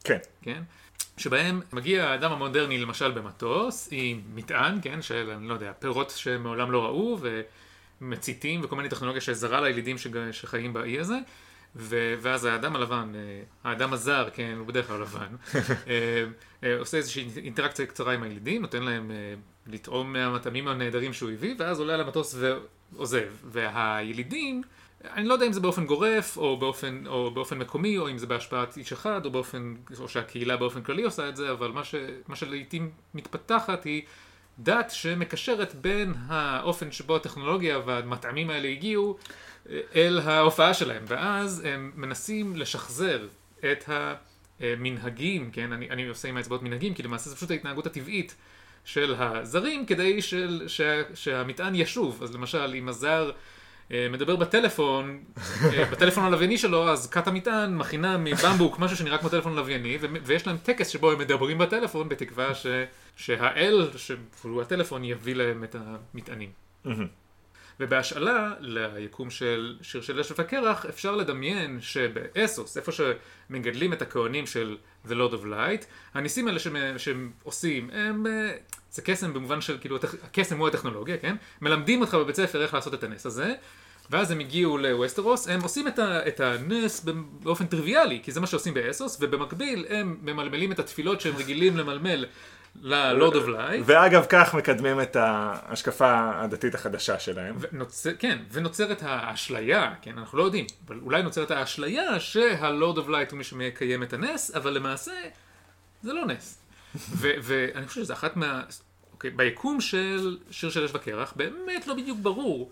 כן, כן? שבהם מגיע האדם המודרני למשל במטוס עם מטען, כן, של, אני לא יודע, פירות שמעולם לא ראו ומציתים וכל מיני טכנולוגיה שזרה לילידים שחיים באי הזה. ו- ואז האדם הלבן, אה, האדם הזר, כן, הוא בדרך כלל לבן, אה, אה, עושה איזושהי אינטראקציה קצרה עם הילידים, נותן להם לטעום מהמטעמים הנהדרים שהוא הביא, ואז עולה על המטוס ועוזב. והילידים, אני לא יודע אם זה באופן גורף, או באופן, או באופן מקומי, או אם זה בהשפעת איש אחד, או באופן, או שהקהילה באופן כללי עושה את זה, אבל מה, ש, מה שלעיתים מתפתחת היא דת שמקשרת בין האופן שבו הטכנולוגיה והמטעמים האלה הגיעו אה, אל ההופעה שלהם, ואז הם מנסים לשחזר את המנהגים, כן, אני, אני עושה עם האצבעות מנהגים, כי למעשה זה פשוט ההתנהגות הטבעית של הזרים כדי של, שה, שהמטען ישוב. אז למשל, אם הזר אה, מדבר בטלפון, אה, בטלפון הלווייני שלו, אז כת המטען מכינה מבמבוק משהו שנראה כמו טלפון לווייני, ויש להם טקס שבו הם מדברים בטלפון, בתקווה ש, שהאל, שהוא הטלפון, יביא להם את המטענים. ובהשאלה ליקום של שיר של אש וקרח, אפשר לדמיין שבאסוס, איפה שמגדלים את הכהנים של The Lord of Light, הניסים האלה שהם, שהם עושים, הם, אה, זה קסם במובן של, כאילו, הקסם הוא הטכנולוגיה, כן? מלמדים אותך בבית ספר איך לעשות את הנס הזה, ואז הם הגיעו לווסטרוס, הם עושים את, ה, את הנס באופן טריוויאלי, כי זה מה שעושים באסוס, ובמקביל הם ממלמלים את התפילות שהם רגילים למלמל ל-Lord of Light. ואגב כך מקדמים את ההשקפה הדתית החדשה שלהם. ונוצר, כן, ונוצרת האשליה, כן, אנחנו לא יודעים, אבל אולי נוצרת האשליה שה Lord of Light הוא מי שמקיים את הנס, אבל למעשה זה לא נס. ו- ואני חושב שזה אחת מה... אוקיי, ביקום של שיר של אש וקרח, באמת לא בדיוק ברור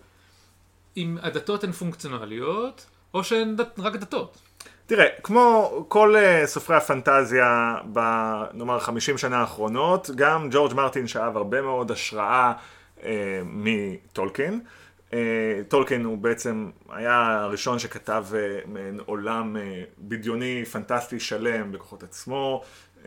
אם הדתות הן פונקציונליות, או שהן דת, רק דתות. תראה, כמו כל uh, סופרי הפנטזיה בנאמר 50 שנה האחרונות, גם ג'ורג' מרטין שאב הרבה מאוד השראה uh, מטולקין. Uh, טולקין הוא בעצם היה הראשון שכתב uh, מעין עולם uh, בדיוני פנטסטי שלם בכוחות עצמו, uh,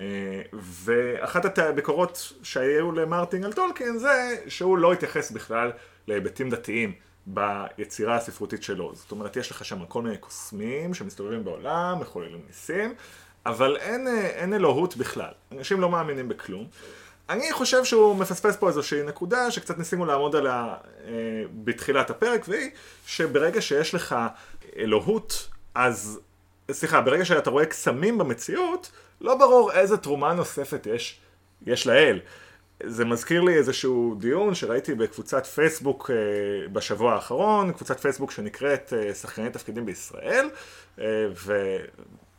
ואחת הביקורות שהיו למרטין על טולקין זה שהוא לא התייחס בכלל להיבטים דתיים. ביצירה הספרותית שלו. זאת אומרת, יש לך שם כל מיני קוסמים שמסתובבים בעולם, מחוללים ניסים, אבל אין, אין אלוהות בכלל. אנשים לא מאמינים בכלום. אני חושב שהוא מפספס פה איזושהי נקודה שקצת ניסינו לעמוד עליה אה, בתחילת הפרק, והיא שברגע שיש לך אלוהות, אז, סליחה, ברגע שאתה רואה קסמים במציאות, לא ברור איזה תרומה נוספת יש, יש לאל. זה מזכיר לי איזשהו דיון שראיתי בקבוצת פייסבוק אה, בשבוע האחרון, קבוצת פייסבוק שנקראת אה, שחקני תפקידים בישראל, אה,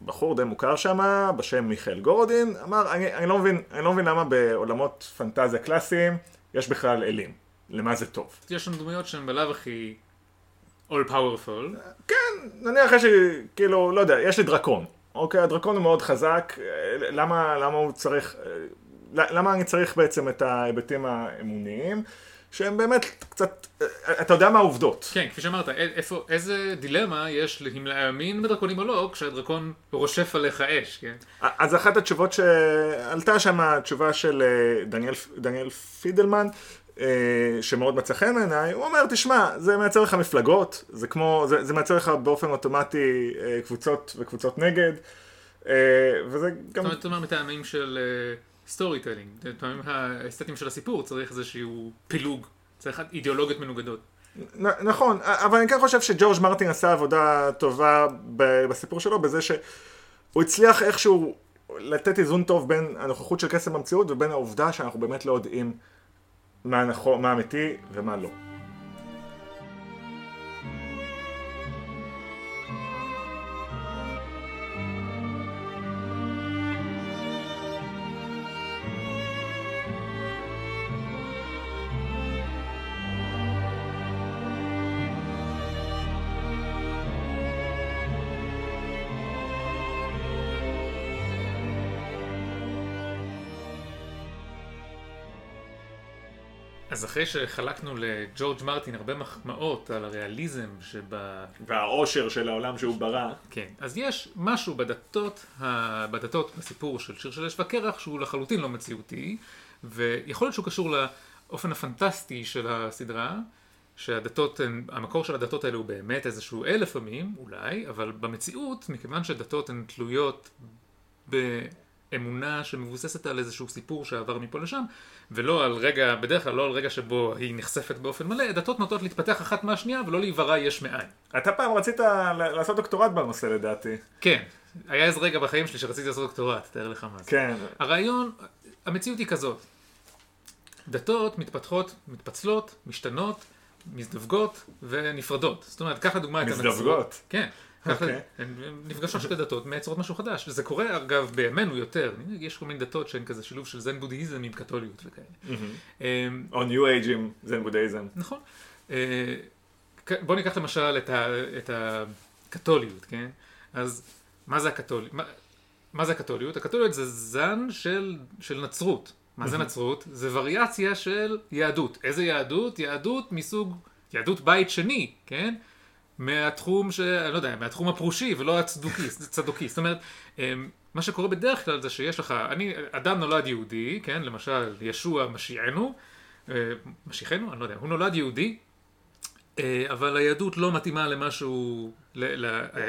ובחור די מוכר שם, בשם מיכאל גורדין, אמר, אני, אני, לא מבין, אני לא מבין למה בעולמות פנטזיה קלאסיים יש בכלל אלים, למה זה טוב. יש לנו דמויות שהן בלאו הכי all powerful. כן, נניח יש לי, כאילו, לא יודע, יש לי דרקון. אוקיי, הדרקון הוא מאוד חזק, למה, למה הוא צריך, למה אני צריך בעצם את ההיבטים האמוניים? שהם באמת קצת, אה, אתה יודע מה העובדות. כן, כפי שאמרת, איפה, איזה דילמה יש אם להאמין בדרקונים או לא, כשהדרקון רושף עליך אש, כן? אז אחת התשובות שעלתה שם, התשובה של דניאל, דניאל פידלמן, שמאוד מצא חן בעיניי, הוא אומר, תשמע, זה מייצר לך מפלגות, זה כמו, זה, זה מייצר לך באופן אוטומטי קבוצות וקבוצות נגד, וזה גם... זאת אומרת, מטעמים של... storytelling, לפעמים האסתטיקה של הסיפור צריך איזשהו פילוג, צריך אידיאולוגיות מנוגדות. נכון, אבל אני כן חושב שג'ורג' מרטין עשה עבודה טובה בסיפור שלו, בזה שהוא הצליח איכשהו לתת איזון טוב בין הנוכחות של קסם במציאות ובין העובדה שאנחנו באמת לא יודעים מה, נכון, מה אמיתי ומה לא. אז אחרי שחלקנו לג'ורג' מרטין הרבה מחמאות על הריאליזם שב... והעושר של העולם שהוא ברא. כן, אז יש משהו בדתות, בדתות, בסיפור של שיר של אש וקרח, שהוא לחלוטין לא מציאותי, ויכול להיות שהוא קשור לאופן הפנטסטי של הסדרה, שהדתות, המקור של הדתות האלה הוא באמת איזשהו אל לפעמים, אולי, אבל במציאות, מכיוון שדתות הן תלויות ב... אמונה שמבוססת על איזשהו סיפור שעבר מפה לשם, ולא על רגע, בדרך כלל לא על רגע שבו היא נחשפת באופן מלא, דתות נוטות להתפתח אחת מהשנייה ולא להיברא יש מאין. אתה פעם רצית לעשות דוקטורט בנושא לדעתי. כן, היה איזה רגע בחיים שלי שרציתי לעשות דוקטורט, תאר לך מה זה. כן. הרעיון, המציאות היא כזאת, דתות מתפתחות, מתפצלות, משתנות, מזדווגות ונפרדות. זאת אומרת, קח לדוגמה את הנצרות. מזדווגות? כן. אוקיי. נפגשות שתי דתות, מייצרות משהו חדש. וזה קורה אגב בימינו יותר, יש כל מיני דתות שהן כזה שילוב של זן בודהיזם עם קתוליות וכאלה. אמ, או ניו אייג' עם זן בודהיזם. נכון. אה, בוא ניקח למשל את הקתוליות, כן? אז מה זה הקתוליות? מה זה הקתוליות? הקתוליות זה זן של נצרות. מה זה נצרות? זה וריאציה של יהדות. איזה יהדות? יהדות מסוג, יהדות בית שני, כן? מהתחום, ש... לא יודע, מהתחום הפרושי ולא הצדוקי. זאת אומרת, אמ, מה שקורה בדרך כלל זה שיש לך, אני, אדם נולד יהודי, כן, למשל, ישוע משיענו, אה, משיחנו, אני לא יודע, הוא נולד יהודי, אה, אבל היהדות לא מתאימה למשהו,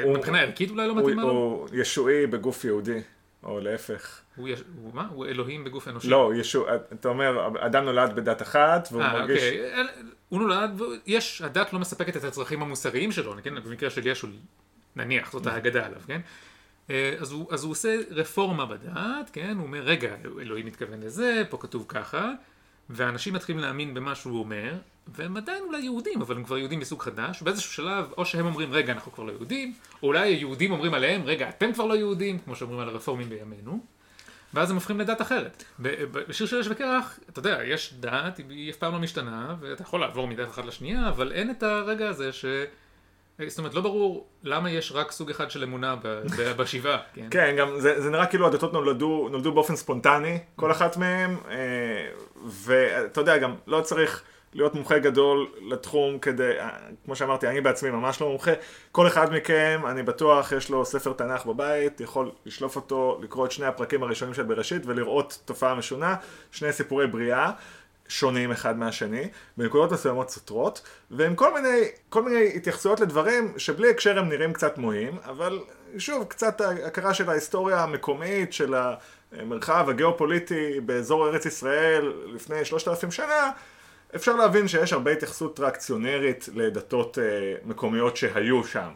מבחינה ערכית אולי לא מתאימה לו? הוא ישועי בגוף יהודי. או להפך. הוא, יש, הוא מה? הוא אלוהים בגוף אנושי? לא, ישוע, אתה אומר, אדם נולד בדת אחת, והוא 아, אה, מרגיש... אוקיי. הוא נולד, יש, הדת לא מספקת את הצרכים המוסריים שלו, כן? במקרה של ישו, נניח, זאת האגדה עליו, כן? אה, אז הוא, אז הוא עושה רפורמה בדת, כן? הוא אומר, רגע, אלוהים מתכוון לזה, פה כתוב ככה, ואנשים מתחילים להאמין במה שהוא אומר, והם עדיין אולי יהודים, אבל הם כבר יהודים מסוג חדש, ובאיזשהו שלב, או שהם אומרים, רגע, אנחנו כבר לא יהודים, או אולי היהודים אומרים עליהם, רגע, אתם כבר לא יהודים, כמו שאומרים על הרפורמים בימינו, ואז הם הופכים לדת אחרת. בשיר של אש וקרח, אתה יודע, יש דת, היא אף פעם לא משתנה, ואתה יכול לעבור מדת אחת לשנייה, אבל אין את הרגע הזה ש... זאת אומרת, לא ברור למה יש רק סוג אחד של אמונה בשבעה. כן, כן גם זה, זה נראה כאילו הדתות נולדו, נולדו באופן ספונטני, כל אחת מהן, אה, ואתה יודע, גם לא צריך... להיות מומחה גדול לתחום כדי, כמו שאמרתי, אני בעצמי ממש לא מומחה. כל אחד מכם, אני בטוח, יש לו ספר תנ"ך בבית, יכול לשלוף אותו, לקרוא את שני הפרקים הראשונים של בראשית ולראות תופעה משונה, שני סיפורי בריאה. שונים אחד מהשני, בנקודות מסוימות סותרות, ועם כל מיני, כל מיני התייחסויות לדברים שבלי הקשר הם נראים קצת מוהים, אבל שוב, קצת הכרה של ההיסטוריה המקומית, של המרחב הגיאופוליטי באזור ארץ ישראל לפני שלושת אלפים שנה, אפשר להבין שיש הרבה התייחסות טראקציונרית לדתות אה, מקומיות שהיו שם.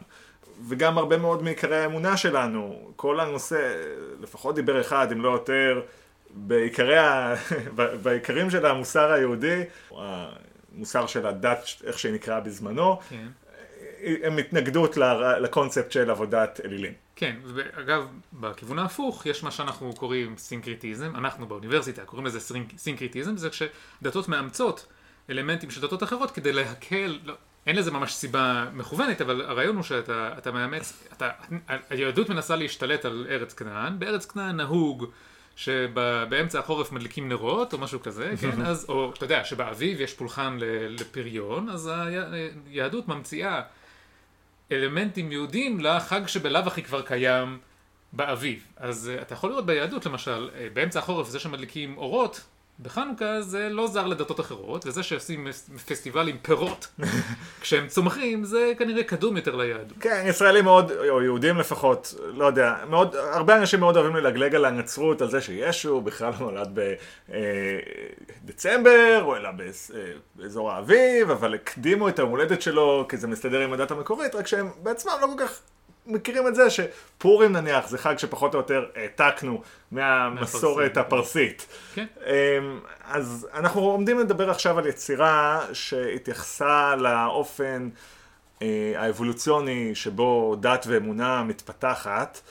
וגם הרבה מאוד מעיקרי האמונה שלנו, כל הנושא, לפחות דיבר אחד, אם לא יותר, בעיקרי ה... בעיקרים של המוסר היהודי, המוסר של הדת, איך שהיא נקראה בזמנו, כן. הם התנגדות ל- לקונספט של עבודת אלילים. כן, ואגב, בכיוון ההפוך, יש מה שאנחנו קוראים סינקריטיזם, אנחנו באוניברסיטה קוראים לזה סינק- סינקריטיזם, זה כשדתות מאמצות אלמנטים של דתות אחרות כדי להקל, לא, אין לזה ממש סיבה מכוונת, אבל הרעיון הוא שאתה אתה מאמץ, אתה, היהדות מנסה להשתלט על ארץ כנען, בארץ כנען נהוג שבאמצע החורף מדליקים נרות או משהו כזה, כן, אז, או אתה יודע, שבאביב יש פולחן לפריון, אז היהדות ממציאה אלמנטים יהודים לחג שבלאו הכי כבר קיים באביב. אז uh, אתה יכול לראות ביהדות למשל, uh, באמצע החורף זה שמדליקים אורות, בחנוכה זה לא זר לדתות אחרות, וזה שעושים פסטיבל עם פירות כשהם צומחים, זה כנראה קדום יותר ליהדות. כן, ישראלים מאוד, או יהודים לפחות, לא יודע, מאוד, הרבה אנשים מאוד אוהבים ללגלג על הנצרות, על זה שישו בכלל לא נולד בדצמבר, או אלא באזור האביב, אבל הקדימו את ההולדת שלו, כי זה מסתדר עם הדת המקורית, רק שהם בעצמם לא כל כך מכירים את זה שפורים נניח זה חג שפחות או יותר העתקנו מהמסורת הפרסית. כן. אז אנחנו עומדים לדבר עכשיו על יצירה שהתייחסה לאופן אה, האבולוציוני שבו דת ואמונה מתפתחת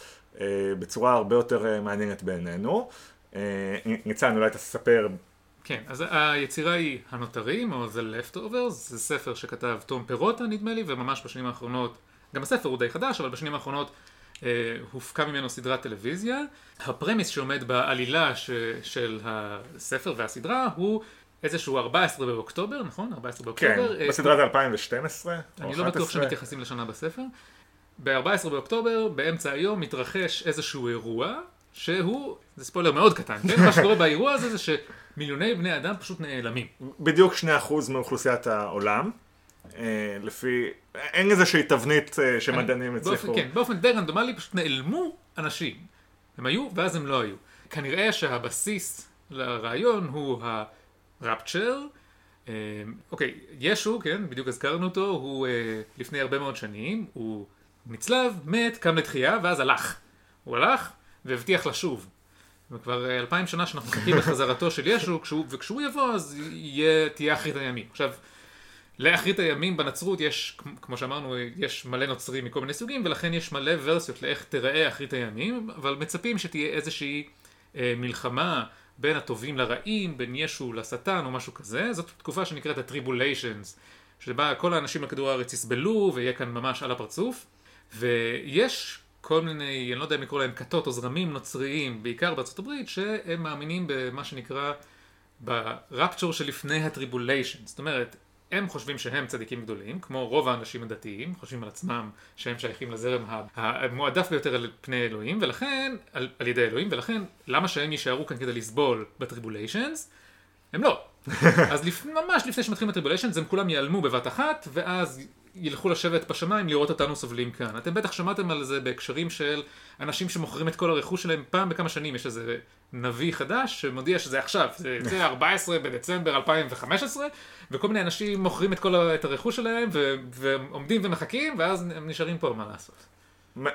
אה, בצורה הרבה יותר אה, מעניינת בעינינו. ניצן, אולי תספר. כן, אז היצירה היא הנותרים, או The Leftovers, זה ספר שכתב תום פירוטה נדמה לי, וממש בשנים האחרונות גם הספר הוא די חדש, אבל בשנים האחרונות אה, הופקה ממנו סדרת טלוויזיה. הפרמיס שעומד בעלילה ש, של הספר והסדרה הוא איזשהו 14 באוקטובר, נכון? 14 באוקטובר. כן, אה, בסדרה זה 2012 אני לא בטוח שמתייחסים לשנה בספר. ב-14 באוקטובר, באמצע היום, מתרחש איזשהו אירוע, שהוא, זה ספוילר מאוד קטן, כן? מה שקורה באירוע הזה זה שמיליוני בני אדם פשוט נעלמים. בדיוק 2% מאוכלוסיית העולם. אה, לפי, אין איזושהי תבנית אה, שמדענים הצליחו. כן, באופן די רנדומלי פשוט נעלמו אנשים. הם היו ואז הם לא היו. כנראה שהבסיס לרעיון הוא הרפצ'ר. אה, אוקיי, ישו, כן, בדיוק הזכרנו אותו, הוא לפני הרבה מאוד שנים, הוא נצלב, מת, קם לתחייה, ואז הלך. הוא הלך והבטיח לשוב. וכבר אלפיים שנה שאנחנו מחכים לחזרתו של ישו, וכשהוא יבוא אז יהיה, תהיה אחרית הימים. עכשיו, לאחרית הימים בנצרות יש, כמו שאמרנו, יש מלא נוצרים מכל מיני סוגים, ולכן יש מלא ורסיות לאיך תיראה אחרית הימים, אבל מצפים שתהיה איזושהי אה, מלחמה בין הטובים לרעים, בין ישו לשטן או משהו כזה. זאת תקופה שנקראת הטריבוליישנס, שבה כל האנשים על הארץ יסבלו ויהיה כאן ממש על הפרצוף. ויש כל מיני, אני לא יודע אם לקרוא להם כתות או זרמים נוצריים, בעיקר בארצות הברית, שהם מאמינים במה שנקרא ב rapture שלפני ה tribulation. זאת אומרת, הם חושבים שהם צדיקים גדולים, כמו רוב האנשים הדתיים, חושבים על עצמם שהם שייכים לזרם המועדף ביותר על פני אלוהים, ולכן, על, על ידי אלוהים, ולכן, למה שהם יישארו כאן כדי לסבול ב tribulations? הם לא. אז לפ... ממש לפני שמתחילים ה tribulations, הם כולם ייעלמו בבת אחת, ואז ילכו לשבת בשמיים לראות אותנו סובלים כאן. אתם בטח שמעתם על זה בהקשרים של אנשים שמוכרים את כל הרכוש שלהם פעם בכמה שנים, יש איזה נביא חדש שמודיע שזה עכשיו, זה יוצא 14 בדצמבר 2015, וכל מיני אנשים מוכרים את כל את הרכוש שלהם, ו- ועומדים ומחכים, ואז הם נשארים פה, מה לעשות.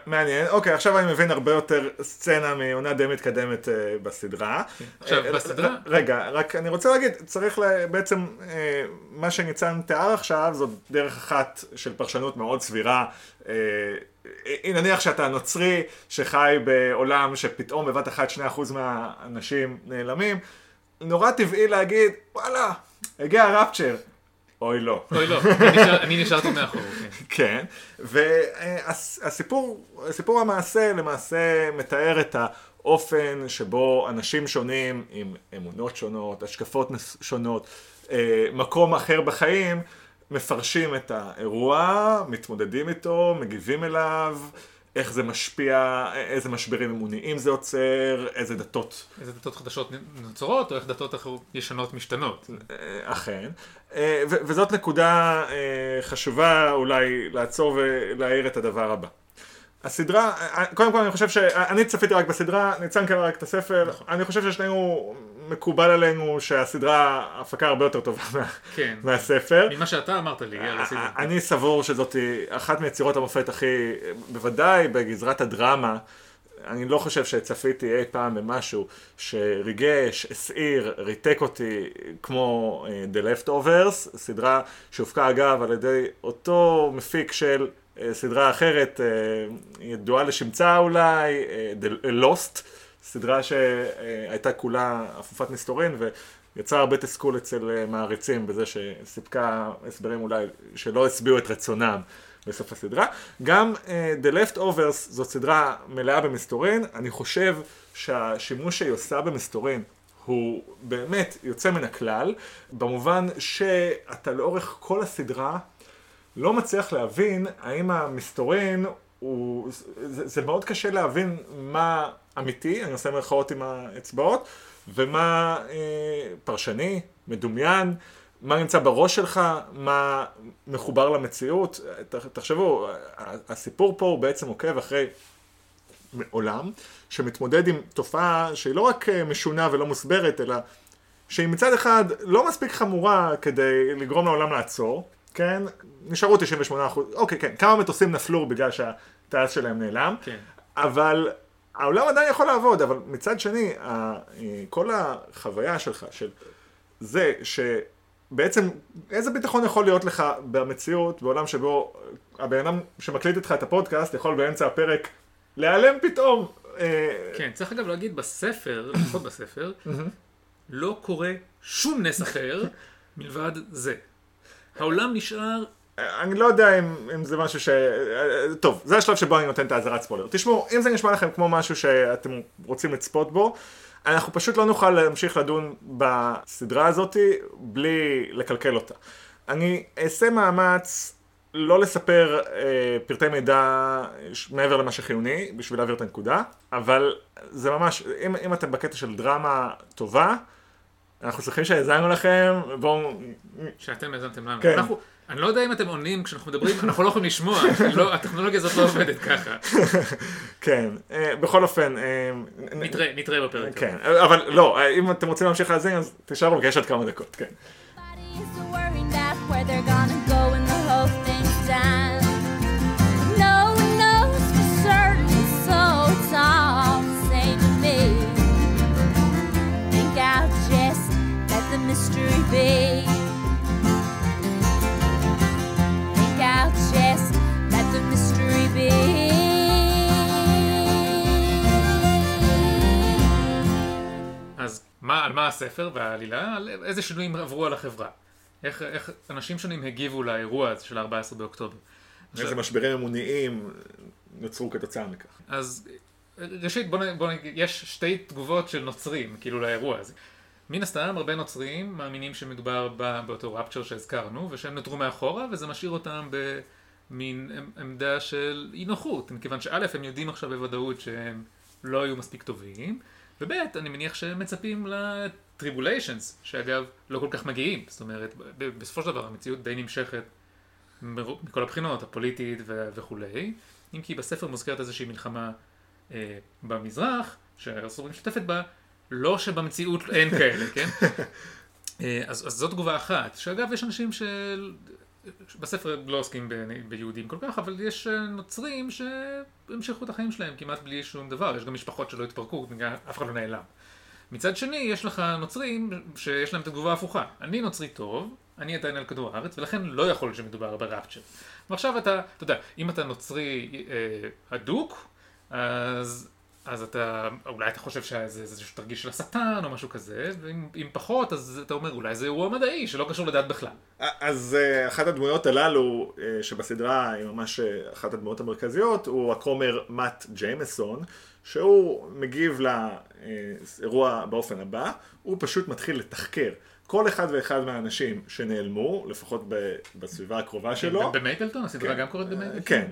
מעניין, אוקיי, עכשיו אני מבין הרבה יותר סצנה מעונה די מתקדמת uh, בסדרה. עכשיו, uh, בסדרה... רגע, רק אני רוצה להגיד, צריך לה, בעצם, uh, מה שניצן תיאר עכשיו, זאת דרך אחת של פרשנות מאוד סבירה. Uh, נניח שאתה נוצרי שחי בעולם שפתאום בבת אחת 2% מהאנשים נעלמים, נורא טבעי להגיד, וואלה, הגיע הרפצ'ר. אוי לא. אוי לא, אני נשארתי מאחור. כן, והסיפור, סיפור המעשה למעשה מתאר את האופן שבו אנשים שונים עם אמונות שונות, השקפות שונות, אה, מקום אחר בחיים, מפרשים את האירוע, מתמודדים איתו, מגיבים אליו. איך זה משפיע, איזה משברים אמוניים זה עוצר, איזה דתות. איזה דתות חדשות נוצרות, או איך דתות ישנות משתנות. אה, אכן. אה, וזאת נקודה אה, חשובה אולי לעצור ולהעיר את הדבר הבא. הסדרה, קודם כל אני חושב שאני צפיתי רק בסדרה, ניצן קרא רק את הספר, נכון. אני חושב ששנינו מקובל עלינו שהסדרה הפקה הרבה יותר טובה כן. מהספר. ממה שאתה אמרת לי על הסדרה. אני סבור שזאת אחת מיצירות המופת הכי, בוודאי בגזרת הדרמה, אני לא חושב שצפיתי אי פעם במשהו שריגש, הסעיר, ריתק אותי כמו uh, The Leftovers, סדרה שהופקה אגב על ידי אותו מפיק של סדרה אחרת, uh, ידועה לשמצה אולי, uh, The Lost, סדרה שהייתה כולה אפופת מסתורין ויצרה הרבה תסכול אצל מעריצים בזה שסיפקה הסברים אולי שלא השביעו את רצונם. בסוף הסדרה. גם The Leftovers זאת סדרה מלאה במסתורין, אני חושב שהשימוש שהיא עושה במסתורין הוא באמת יוצא מן הכלל, במובן שאתה לאורך כל הסדרה לא מצליח להבין האם המסתורין הוא... זה, זה מאוד קשה להבין מה אמיתי, אני עושה מרכאות עם האצבעות, ומה אה, פרשני, מדומיין. מה נמצא בראש שלך, מה מחובר למציאות. תחשבו, הסיפור פה הוא בעצם עוקב אחרי עולם שמתמודד עם תופעה שהיא לא רק אה, משונה ולא מוסברת, אלא שהיא מצד אחד לא מספיק חמורה כדי לגרום לעולם לעצור, כן? נשארו 98 אחוז, אוקיי, כן, כמה מטוסים נפלו בגלל שהטייס שלהם נעלם, כן. אבל העולם עדיין יכול לעבוד, אבל מצד שני, אה, כל החוויה שלך של זה ש... בעצם, איזה ביטחון יכול להיות לך במציאות, בעולם שבו הבן אדם שמקליט איתך את הפודקאסט יכול באמצע הפרק להיעלם פתאום. אה, כן, צריך אגב להגיד בספר, לפחות בספר, לא קורה שום נס אחר מלבד זה. העולם נשאר... אני לא יודע אם, אם זה משהו ש... טוב, זה השלב שבו אני נותן את האזהרת ספוילר. תשמעו, אם זה נשמע לכם כמו משהו שאתם רוצים לצפות בו, אנחנו פשוט לא נוכל להמשיך לדון בסדרה הזאת בלי לקלקל אותה. אני אעשה מאמץ לא לספר אה, פרטי מידע מעבר למה שחיוני בשביל להעביר את הנקודה, אבל זה ממש, אם, אם אתם בקטע של דרמה טובה, אנחנו שמחים שהאזנו לכם, בואו... שאתם האזנתם לנו. כן. אנחנו... אני לא יודע אם אתם עונים כשאנחנו מדברים, אנחנו לא יכולים לשמוע, לא, הטכנולוגיה הזאת לא עובדת ככה. כן, אה, בכל אופן... אה, נתראה, נתראה בפרק. כן, אבל לא, אה, אם אתם רוצים להמשיך להאזין, אז תישארו, כי יש עוד כמה דקות, כן. mystery be מה, על מה הספר והעלילה? על איזה שינויים עברו על החברה. איך, איך אנשים שונים הגיבו לאירוע הזה של ה-14 באוקטובר. איזה עכשיו... משברים אמוניים נוצרו כתוצאה מכך. אז ראשית, בוא, בוא יש שתי תגובות של נוצרים, כאילו, לאירוע הזה. מן הסתם, הרבה נוצרים מאמינים שמדובר באותו רפצ'ר שהזכרנו, ושהם נותרו מאחורה, וזה משאיר אותם במין עמדה של אי נוחות, מכיוון שא', הם יודעים עכשיו בוודאות שהם לא היו מספיק טובים, וב' אני מניח שהם מצפים לטריבוליישנס, שאגב לא כל כך מגיעים, זאת אומרת בסופו של דבר המציאות די נמשכת מכל הבחינות, הפוליטית וכולי, אם כי בספר מוזכרת איזושהי מלחמה אה, במזרח, שארצות משתתפת בה, לא שבמציאות אין כאלה, כן? אה, אז, אז זו תגובה אחת, שאגב יש אנשים של... בספר לא עוסקים ביהודים כל כך, אבל יש אה, נוצרים שהמשכו את החיים שלהם כמעט בלי שום דבר, יש גם משפחות שלא התפרקו, אף אחד לא נעלם. מצד שני, יש לך נוצרים שיש להם את התגובה ההפוכה. אני נוצרי טוב, אני עדיין על כדור הארץ, ולכן לא יכול להיות שמדובר ברפצ'ר. ועכשיו אתה, אתה יודע, אם אתה נוצרי אה, הדוק, אז אז אתה, אולי אתה חושב שזה איזשהו תרגיש של השטן או משהו כזה, ואם פחות, אז אתה אומר, אולי זה אירוע מדעי שלא קשור לדת בכלל. אז uh, אחת הדמויות הללו, uh, שבסדרה היא ממש uh, אחת הדמויות המרכזיות, הוא הכומר מאט ג'יימסון, שהוא מגיב לאירוע באופן הבא, הוא פשוט מתחיל לתחקר. כל אחד ואחד מהאנשים שנעלמו, לפחות בסביבה הקרובה שלו. במייקלטון? הסדרה כן, גם קורית במייקלטון? כן,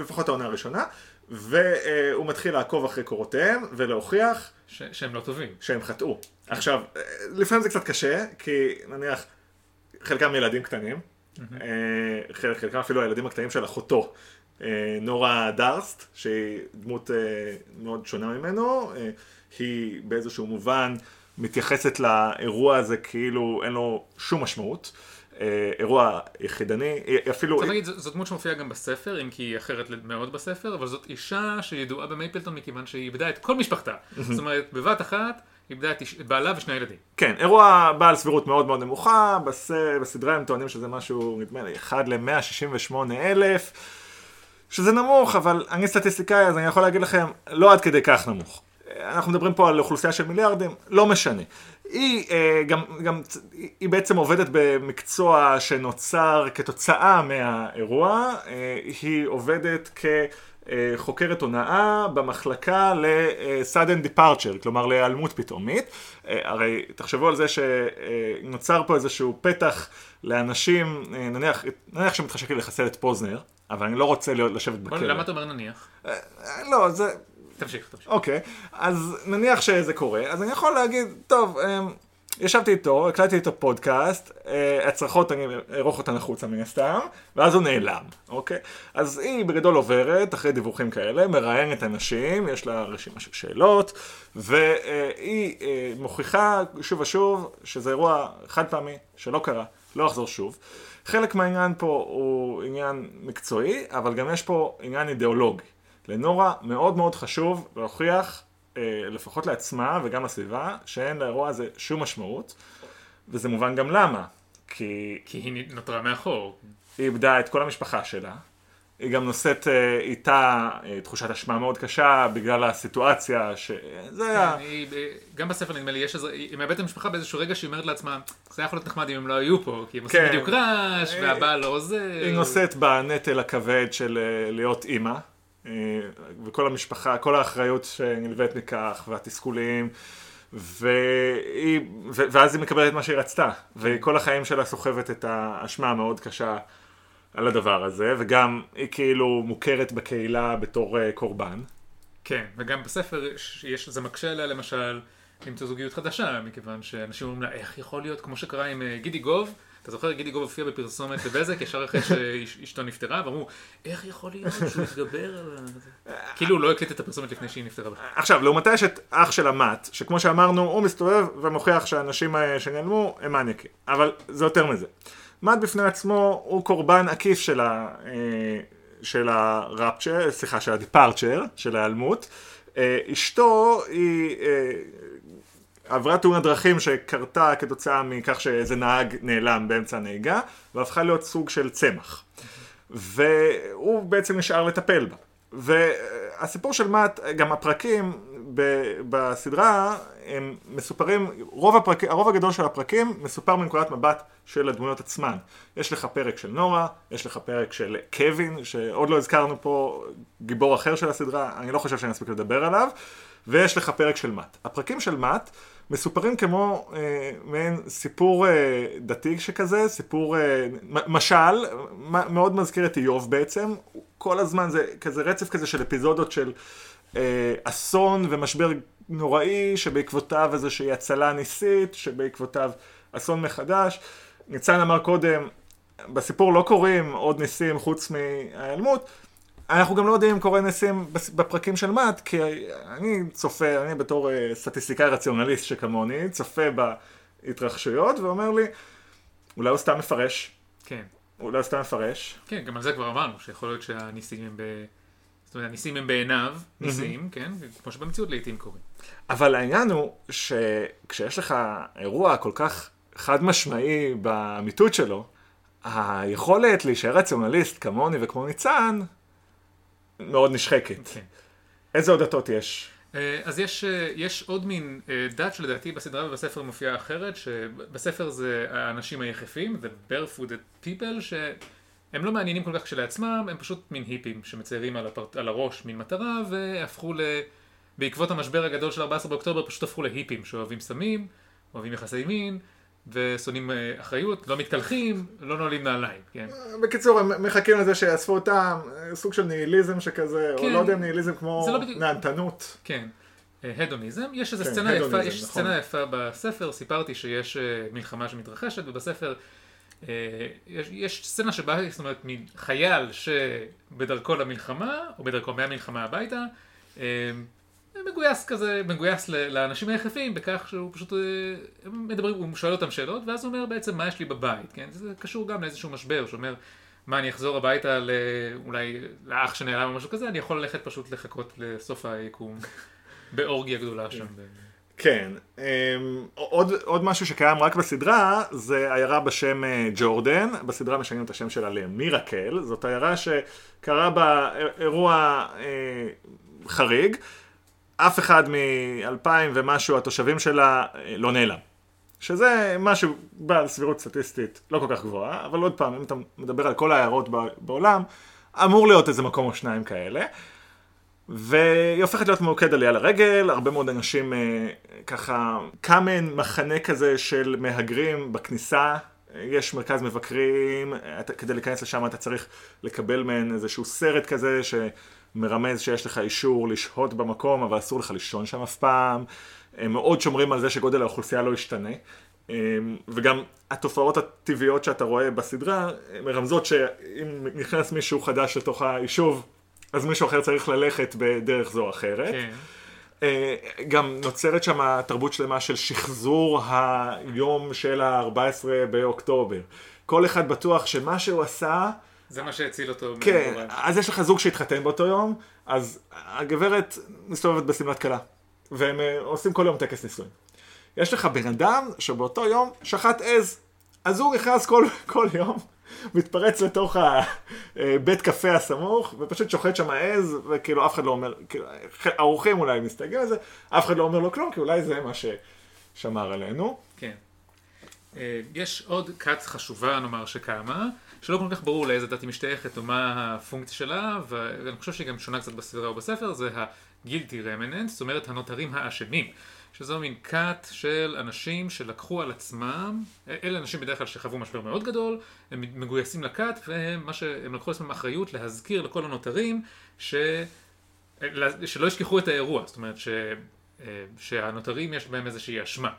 לפחות העונה הראשונה. והוא מתחיל לעקוב אחרי קורותיהם ולהוכיח ש- שהם לא טובים. שהם חטאו. עכשיו, לפעמים זה קצת קשה, כי נניח חלקם ילדים קטנים, אה, חלקם אפילו הילדים הקטנים של אחותו, אה, נורה דארסט, שהיא דמות אה, מאוד שונה ממנו, היא באיזשהו מובן מתייחסת לאירוע הזה כאילו אין לו שום משמעות. אה, אירוע יחידני, היא אפילו... צריך להגיד, ז- זאת דמות שמופיעה גם בספר, אם כי היא אחרת מאוד בספר, אבל זאת אישה שידועה במייפלטון מכיוון שהיא איבדה את כל משפחתה. זאת אומרת, בבת אחת, איבדה את בעלה ושני ילדים. כן, אירוע בעל סבירות מאוד מאוד נמוכה, בס... בסדרה הם טוענים שזה משהו, נדמה לי, 1 ל-168 אלף, שזה נמוך, אבל אני סטטיסטיקאי, אז אני יכול להגיד לכם, לא עד כדי כך נמוך. אנחנו מדברים פה על אוכלוסייה של מיליארדים, לא משנה. היא אה, גם, גם, היא בעצם עובדת במקצוע שנוצר כתוצאה מהאירוע, אה, היא עובדת כחוקרת הונאה במחלקה ל-sudden departure, כלומר להיעלמות פתאומית. אה, הרי תחשבו על זה שנוצר פה איזשהו פתח לאנשים, אה, נניח, נניח שמתחשק לי לחסל את פוזנר, אבל אני לא רוצה להיות, לשבת בכלא. למה אתה אומר נניח? אה, לא, זה... תמשיך, תמשיך. אוקיי, אז נניח שזה קורה, אז אני יכול להגיד, טוב, אמ, ישבתי איתו, הקלטתי איתו פודקאסט, אה, הצרחות אני אערוך אותן החוצה מן הסתם, ואז הוא נעלם, אוקיי? אז היא בגדול עוברת, אחרי דיווחים כאלה, מראיינת אנשים, יש לה רשימה של שאלות, והיא אה, מוכיחה שוב ושוב שזה אירוע חד פעמי, שלא קרה, לא יחזור שוב. חלק מהעניין פה הוא עניין מקצועי, אבל גם יש פה עניין אידיאולוגי. לנורה מאוד מאוד חשוב להוכיח, אה, לפחות לעצמה וגם לסביבה, שאין לאירוע הזה שום משמעות, וזה מובן גם למה. כי כי היא נותרה מאחור. היא איבדה את כל המשפחה שלה, היא גם נושאת אה, איתה אה, תחושת אשמה מאוד קשה בגלל הסיטואציה, שזה היה... כן, היא- גם בספר נדמה לי, יש איזה, היא מאבדת את המשפחה באיזשהו רגע שהיא אומרת לעצמה, זה היה יכול להיות נחמד אם הם לא היו פה, כי הם עושים כן. בדיוק רעש, והבעל לא עוזר. היא נושאת בנטל הכבד של להיות אימא, וכל המשפחה, כל האחריות שנלווית מכך, והתסכולים, והיא, ו- ואז היא מקבלת מה שהיא רצתה, וכל החיים שלה סוחבת את האשמה המאוד קשה על הדבר הזה, וגם היא כאילו מוכרת בקהילה בתור אה, קורבן. כן, וגם בספר יש, יש- זה מקשה עליה למשל למצוא זוגיות חדשה, מכיוון שאנשים אומרים לה, איך יכול להיות, כמו שקרה עם אה, גידי גוב, אתה זוכר, גידי גוב הופיע בפרסומת לבזק ישר אחרי שאשתו נפטרה, ואמרו, איך יכול להיות שהוא יתגבר על זה? כאילו הוא לא הקליט את הפרסומת לפני שהיא נפטרה. עכשיו, לעומתה יש את אח של המט, שכמו שאמרנו, הוא מסתובב ומוכיח שהאנשים אה, שנעלמו הם מניאקים. אבל זה יותר מזה. מט בפני עצמו הוא קורבן עקיף של, ה, אה, של הרפצ'ר, סליחה, של הדיפרצ'ר, של ההיעלמות. אה, אשתו היא אה, עברה תאונת דרכים שקרתה כתוצאה מכך שאיזה נהג נעלם באמצע הנהיגה, והפכה להיות סוג של צמח. והוא בעצם נשאר לטפל בה. והסיפור של מאט, גם הפרקים ב- בסדרה, הם מסופרים, רוב הפרק, הרוב הגדול של הפרקים מסופר מנקודת מבט של הדמויות עצמן. יש לך פרק של נורה, יש לך פרק של קווין, שעוד לא הזכרנו פה גיבור אחר של הסדרה, אני לא חושב שאני אספיק לדבר עליו, ויש לך פרק של מאט. הפרקים של מאט מסופרים כמו אה, מעין סיפור אה, דתי שכזה, סיפור, אה, משל, מ- מאוד מזכיר את איוב בעצם, כל הזמן זה כזה רצף כזה של אפיזודות של אה, אסון ומשבר נוראי, שבעקבותיו איזושהי הצלה ניסית, שבעקבותיו אסון מחדש. ניצן אמר קודם, בסיפור לא קורים עוד ניסים חוץ מההיעלמות, אנחנו גם לא יודעים אם קורה ניסים בפרקים של מאט, כי אני צופה, אני בתור אה, סטטיסטיקאי רציונליסט שכמוני, צופה בהתרחשויות ואומר לי, אולי הוא סתם מפרש, כן, אולי הוא סתם מפרש. כן, גם על זה כבר אמרנו, שיכול להיות שהניסים הם ב... זאת אומרת, הניסים הם בעיניו, ניסים, כן, כמו שבמציאות לעיתים קורים. אבל העניין הוא שכשיש לך אירוע כל כך חד משמעי באמיתות שלו, היכולת להישאר רציונליסט כמוני וכמו ניצן מאוד נשחקת. כן. איזה עוד דתות יש? אה, אז יש, אה, יש עוד מין אה, דת שלדעתי בסדרה ובספר מופיעה אחרת, שבספר זה האנשים היחפים, The Barefooted People, שהם לא מעניינים כל כך כשלעצמם, הם פשוט מין היפים שמציירים על, הפר... על הראש מין מטרה, והפכו ל... בעקבות המשבר הגדול של 14 באוקטובר, פשוט הפכו להיפים שאוהבים סמים, אוהבים יחסי מין, ושונאים אה, אחריות, לא מתקלחים, לא נועלים נעליים, כן. בקיצור, הם מחכים לזה שיאספו אותם, סוג של ניהיליזם שכזה, או כן. לא יודע אם ניהיליזם כמו לא בדיוק- נהנתנות. כן. אה, הדוניזם, יש איזו כן, סצנה יפה, הדוניזם, יש נכון. סצנה יפה בספר, סיפרתי שיש אה, מלחמה שמתרחשת, ובספר אה, יש, יש סצנה שבה, זאת אומרת, מין חייל שבדרכו למלחמה, או בדרכו מהמלחמה הביתה, אה, מגויס כזה, מגויס לאנשים היחפים בכך שהוא פשוט, אה, הם מדברים, הוא שואל אותם שאלות, ואז הוא אומר בעצם מה יש לי בבית, כן? זה קשור גם לאיזשהו משבר, שאומר, מה אני אחזור הביתה. אולי לאח שנעלם או משהו כזה, אני יכול ללכת פשוט לחכות לסוף היקום, באורגיה גדולה שם. ב- כן, אמ, עוד, עוד משהו שקיים רק בסדרה זה עיירה בשם אה, ג'ורדן, בסדרה משנים את השם שלה למירקל, זאת עיירה שקרה בה אירוע אה, חריג, אף אחד מאלפיים ומשהו התושבים שלה אה, לא נעלם. שזה משהו בעל סבירות סטטיסטית לא כל כך גבוהה, אבל עוד פעם, אם אתה מדבר על כל העיירות בעולם, אמור להיות איזה מקום או שניים כאלה. והיא הופכת להיות מוקד עלייה לרגל, הרבה מאוד אנשים אה, ככה, קם מעין מחנה כזה של מהגרים בכניסה, יש מרכז מבקרים, כדי להיכנס לשם אתה צריך לקבל מעין איזשהו סרט כזה שמרמז שיש לך אישור לשהות במקום, אבל אסור לך לישון שם אף פעם. הם מאוד שומרים על זה שגודל האוכלוסייה לא ישתנה. אה, וגם התופעות הטבעיות שאתה רואה בסדרה מרמזות שאם נכנס מישהו חדש לתוך היישוב, אז מישהו אחר צריך ללכת בדרך זו או אחרת. כן. אה, גם נוצרת שם תרבות שלמה של שחזור היום של ה-14 באוקטובר. כל אחד בטוח שמה שהוא עשה, זה מה שהציל אותו. כן, מהגורל. אז יש לך זוג שהתחתן באותו יום, אז הגברת מסתובבת בשמלת כלה, והם אה, עושים כל יום טקס נישואין. יש לך בן אדם שבאותו יום שחט עז, אז הוא נכנס כל, כל יום, מתפרץ לתוך הבית קפה הסמוך, ופשוט שוחט שם עז, וכאילו אף אחד לא אומר, כאילו, האורחים אולי מסתגלים על זה, אף אחד לא אומר לו כלום, כי אולי זה מה ששמר עלינו. כן. אה, יש עוד כת חשובה, נאמר, שקמה, שלא כל כך ברור לאיזה דת היא משתייכת או מה הפונקציה שלה, ואני חושב שהיא גם שונה קצת בסדרה או בספר, זה ה-guilty remnants, זאת אומרת הנותרים האשמים. שזו מין כת של אנשים שלקחו על עצמם, אלה אנשים בדרך כלל שחוו משבר מאוד גדול, הם מגויסים לכת, והם מה שהם לקחו על עצמם אחריות להזכיר לכל הנותרים ש... שלא ישכחו את האירוע, זאת אומרת ש... שהנותרים יש בהם איזושהי אשמה.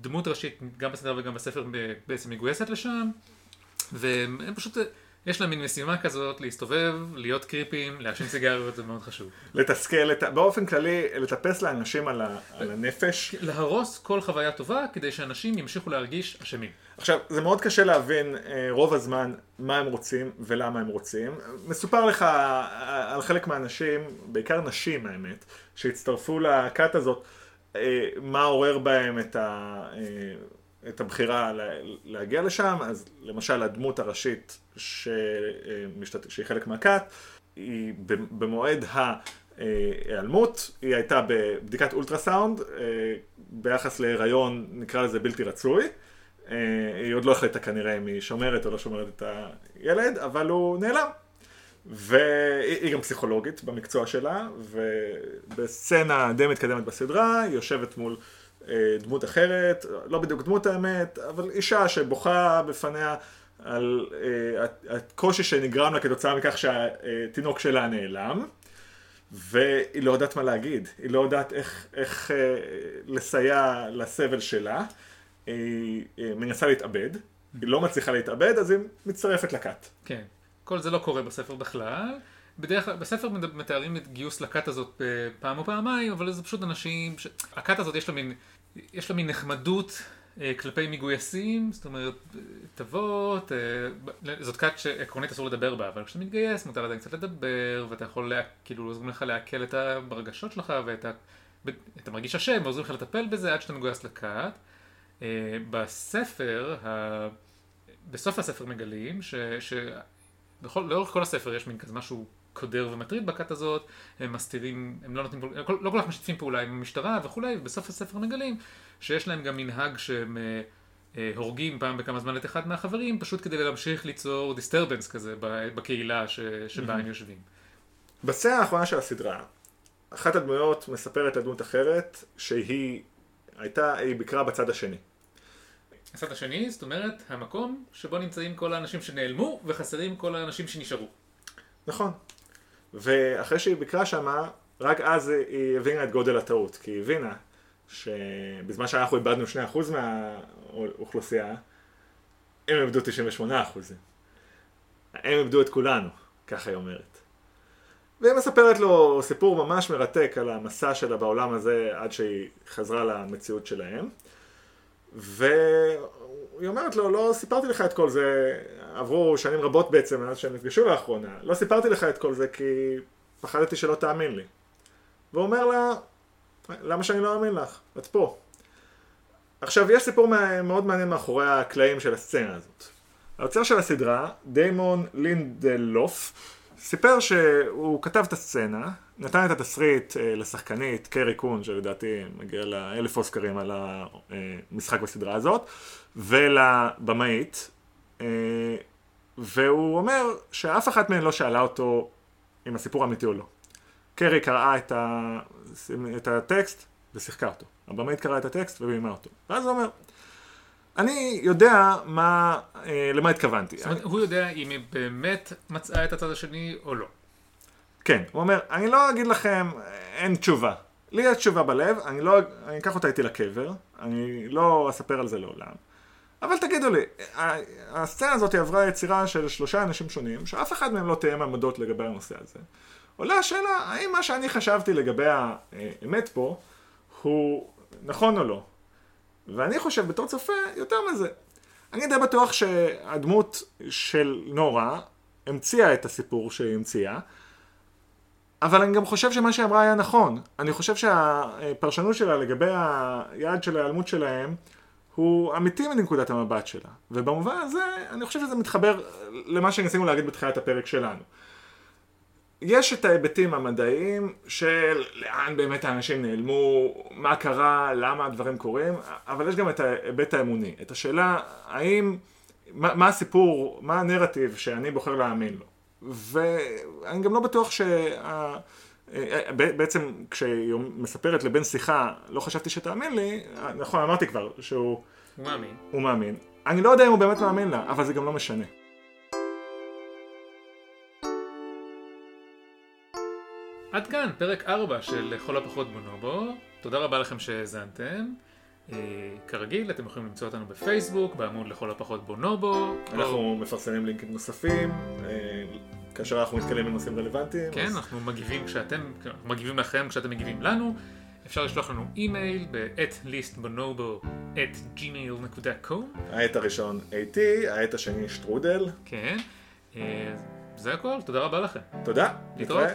דמות ראשית גם בסדר וגם בספר בעצם מגויסת לשם, והם פשוט, יש להם מין משימה כזאת להסתובב, להיות קריפים, לעשן סיגריות, זה מאוד חשוב. לתסכל, ה- באופן כללי, לטפס לאנשים על, ה, על הנפש. להרוס כל חוויה טובה כדי שאנשים ימשיכו להרגיש אשמים. עכשיו, זה מאוד קשה להבין אה, רוב הזמן מה הם רוצים ולמה הם רוצים. מסופר לך אה, על חלק מהאנשים, בעיקר נשים האמת, שהצטרפו לכת הזאת, אה, מה עורר בהם את, ה, אה, את הבחירה לה, להגיע לשם. אז למשל הדמות הראשית שמשתת... שהיא חלק מהכת, היא במועד ההיעלמות, היא הייתה בבדיקת אולטרסאונד אה, ביחס להיריון, נקרא לזה בלתי רצוי. אה, היא עוד לא החליטה כנראה אם היא שומרת או לא שומרת את הילד, אבל הוא נעלם. והיא גם פסיכולוגית במקצוע שלה, ובסצנה די מתקדמת בסדרה, היא יושבת מול אה, דמות אחרת, לא בדיוק דמות האמת, אבל אישה שבוכה בפניה על אה, הקושי שנגרם לה כתוצאה מכך שהתינוק שלה נעלם. והיא לא יודעת מה להגיד, היא לא יודעת איך, איך אה, לסייע לסבל שלה, היא אה, מנסה להתאבד, היא לא מצליחה להתאבד, אז היא מצטרפת לכת. כן. כל זה לא קורה בספר בכלל. בדרך כלל, בספר מתארים את גיוס לכת הזאת אה, פעם או פעמיים, אבל זה פשוט אנשים, ש... הכת הזאת יש לה מין, יש לה מין נחמדות אה, כלפי מגויסים, זאת אומרת, אה, ב- זאת כת שעקרונית אסור לדבר בה, אבל כשאתה מתגייס מותר עדיין קצת לדבר, ואתה יכול, לה, כאילו, עוזרים לך לעכל את הרגשות שלך, ואתה אתה מרגיש אשם, ועוזרים לך לטפל בזה עד שאתה מגויס לכת. אה, בספר, ה... בסוף הספר מגלים ש... ש... בכל, כל הספר יש מין כזה משהו קודר ומטריד בכת הזאת, הם מסתירים, הם לא נותנים, לא, כל כך משתפים פעולה עם המשטרה וכולי, ובסוף הספר מגלים שיש להם גם מנהג שהם אה, אה, הורגים פעם בכמה זמן את אחד מהחברים, פשוט כדי להמשיך ליצור דיסטרבנס כזה בקהילה ש, שבה הם יושבים. בסצנה האחרונה של הסדרה, אחת הדמויות מספרת לדמות אחרת, שהיא הייתה, היא ביקרה בצד השני. הצד השני, זאת אומרת, המקום שבו נמצאים כל האנשים שנעלמו וחסרים כל האנשים שנשארו. נכון. ואחרי שהיא ביקרה שמה, רק אז היא הבינה את גודל הטעות, כי היא הבינה שבזמן שאנחנו איבדנו 2% מהאוכלוסייה, הם איבדו 98%. הם איבדו את כולנו, ככה היא אומרת. והיא מספרת לו סיפור ממש מרתק על המסע שלה בעולם הזה עד שהיא חזרה למציאות שלהם. והיא אומרת לו, לא סיפרתי לך את כל זה, עברו שנים רבות בעצם מאז שהם נפגשו לאחרונה, לא סיפרתי לך את כל זה כי פחדתי שלא תאמין לי. והוא אומר לה, למה שאני לא אאמין לך? את פה. עכשיו, יש סיפור מאוד מעניין מאחורי הקלעים של הסצנה הזאת. היוצר של הסדרה, דיימון לינדלוף, סיפר שהוא כתב את הסצנה, נתן את התסריט אה, לשחקנית קרי קון, שלדעתי מגיע לאלף אוסקרים על המשחק בסדרה הזאת, ולבמאית, אה, והוא אומר שאף אחת מהן לא שאלה אותו אם הסיפור אמיתי או לא. קרי קראה את, ה... את הטקסט ושיחקה אותו. הבמאית קראה את הטקסט וביימה אותו. ואז הוא אומר, אני יודע מה, אה, למה התכוונתי. זאת אומרת, הוא יודע אם היא באמת מצאה את הצד השני או לא. כן, הוא אומר, אני לא אגיד לכם, אין תשובה. לי יש תשובה בלב, אני לא, אני אקח אותה איתי לקבר, אני לא אספר על זה לעולם. אבל תגידו לי, הסצנה הזאת עברה יצירה של שלושה אנשים שונים, שאף אחד מהם לא תאם עמדות לגבי הנושא הזה. עולה השאלה, האם מה שאני חשבתי לגבי האמת פה, הוא נכון או לא? ואני חושב בתור צופה יותר מזה. אני די בטוח שהדמות של נורה המציאה את הסיפור שהיא המציאה, אבל אני גם חושב שמה שהיא אמרה היה נכון. אני חושב שהפרשנות שלה לגבי היעד של ההיעלמות שלהם הוא אמיתי מנקודת המבט שלה. ובמובן הזה, אני חושב שזה מתחבר למה שניסינו להגיד בתחילת הפרק שלנו. יש את ההיבטים המדעיים של לאן באמת האנשים נעלמו, מה קרה, למה הדברים קורים, אבל יש גם את ההיבט האמוני, את השאלה האם, מה, מה הסיפור, מה הנרטיב שאני בוחר להאמין לו. ואני גם לא בטוח שה... בעצם כשהיא מספרת לבן שיחה, לא חשבתי שתאמין לי, נכון, אמרתי כבר שהוא... הוא מאמין. הוא מאמין. אני לא יודע אם הוא באמת מאמין לה, אבל זה גם לא משנה. עד כאן פרק 4 של לכל הפחות בונובו. תודה רבה לכם שהאזנתם. אה, כרגיל, אתם יכולים למצוא אותנו בפייסבוק, בעמוד לכל הפחות בונובו. אנחנו או... מפרסמים לינקים נוספים, אה, כאשר אנחנו מתקלים בנושאים רלוונטיים. כן, אז... אנחנו מגיבים כשאתם, מגיבים לכם כשאתם מגיבים לנו. אפשר לשלוח לנו אימייל ב-at listbonobo@gmail.com. העט הראשון AT, העט השני שטרודל. כן. אה, זה הכל, תודה רבה לכם. תודה. להתראות.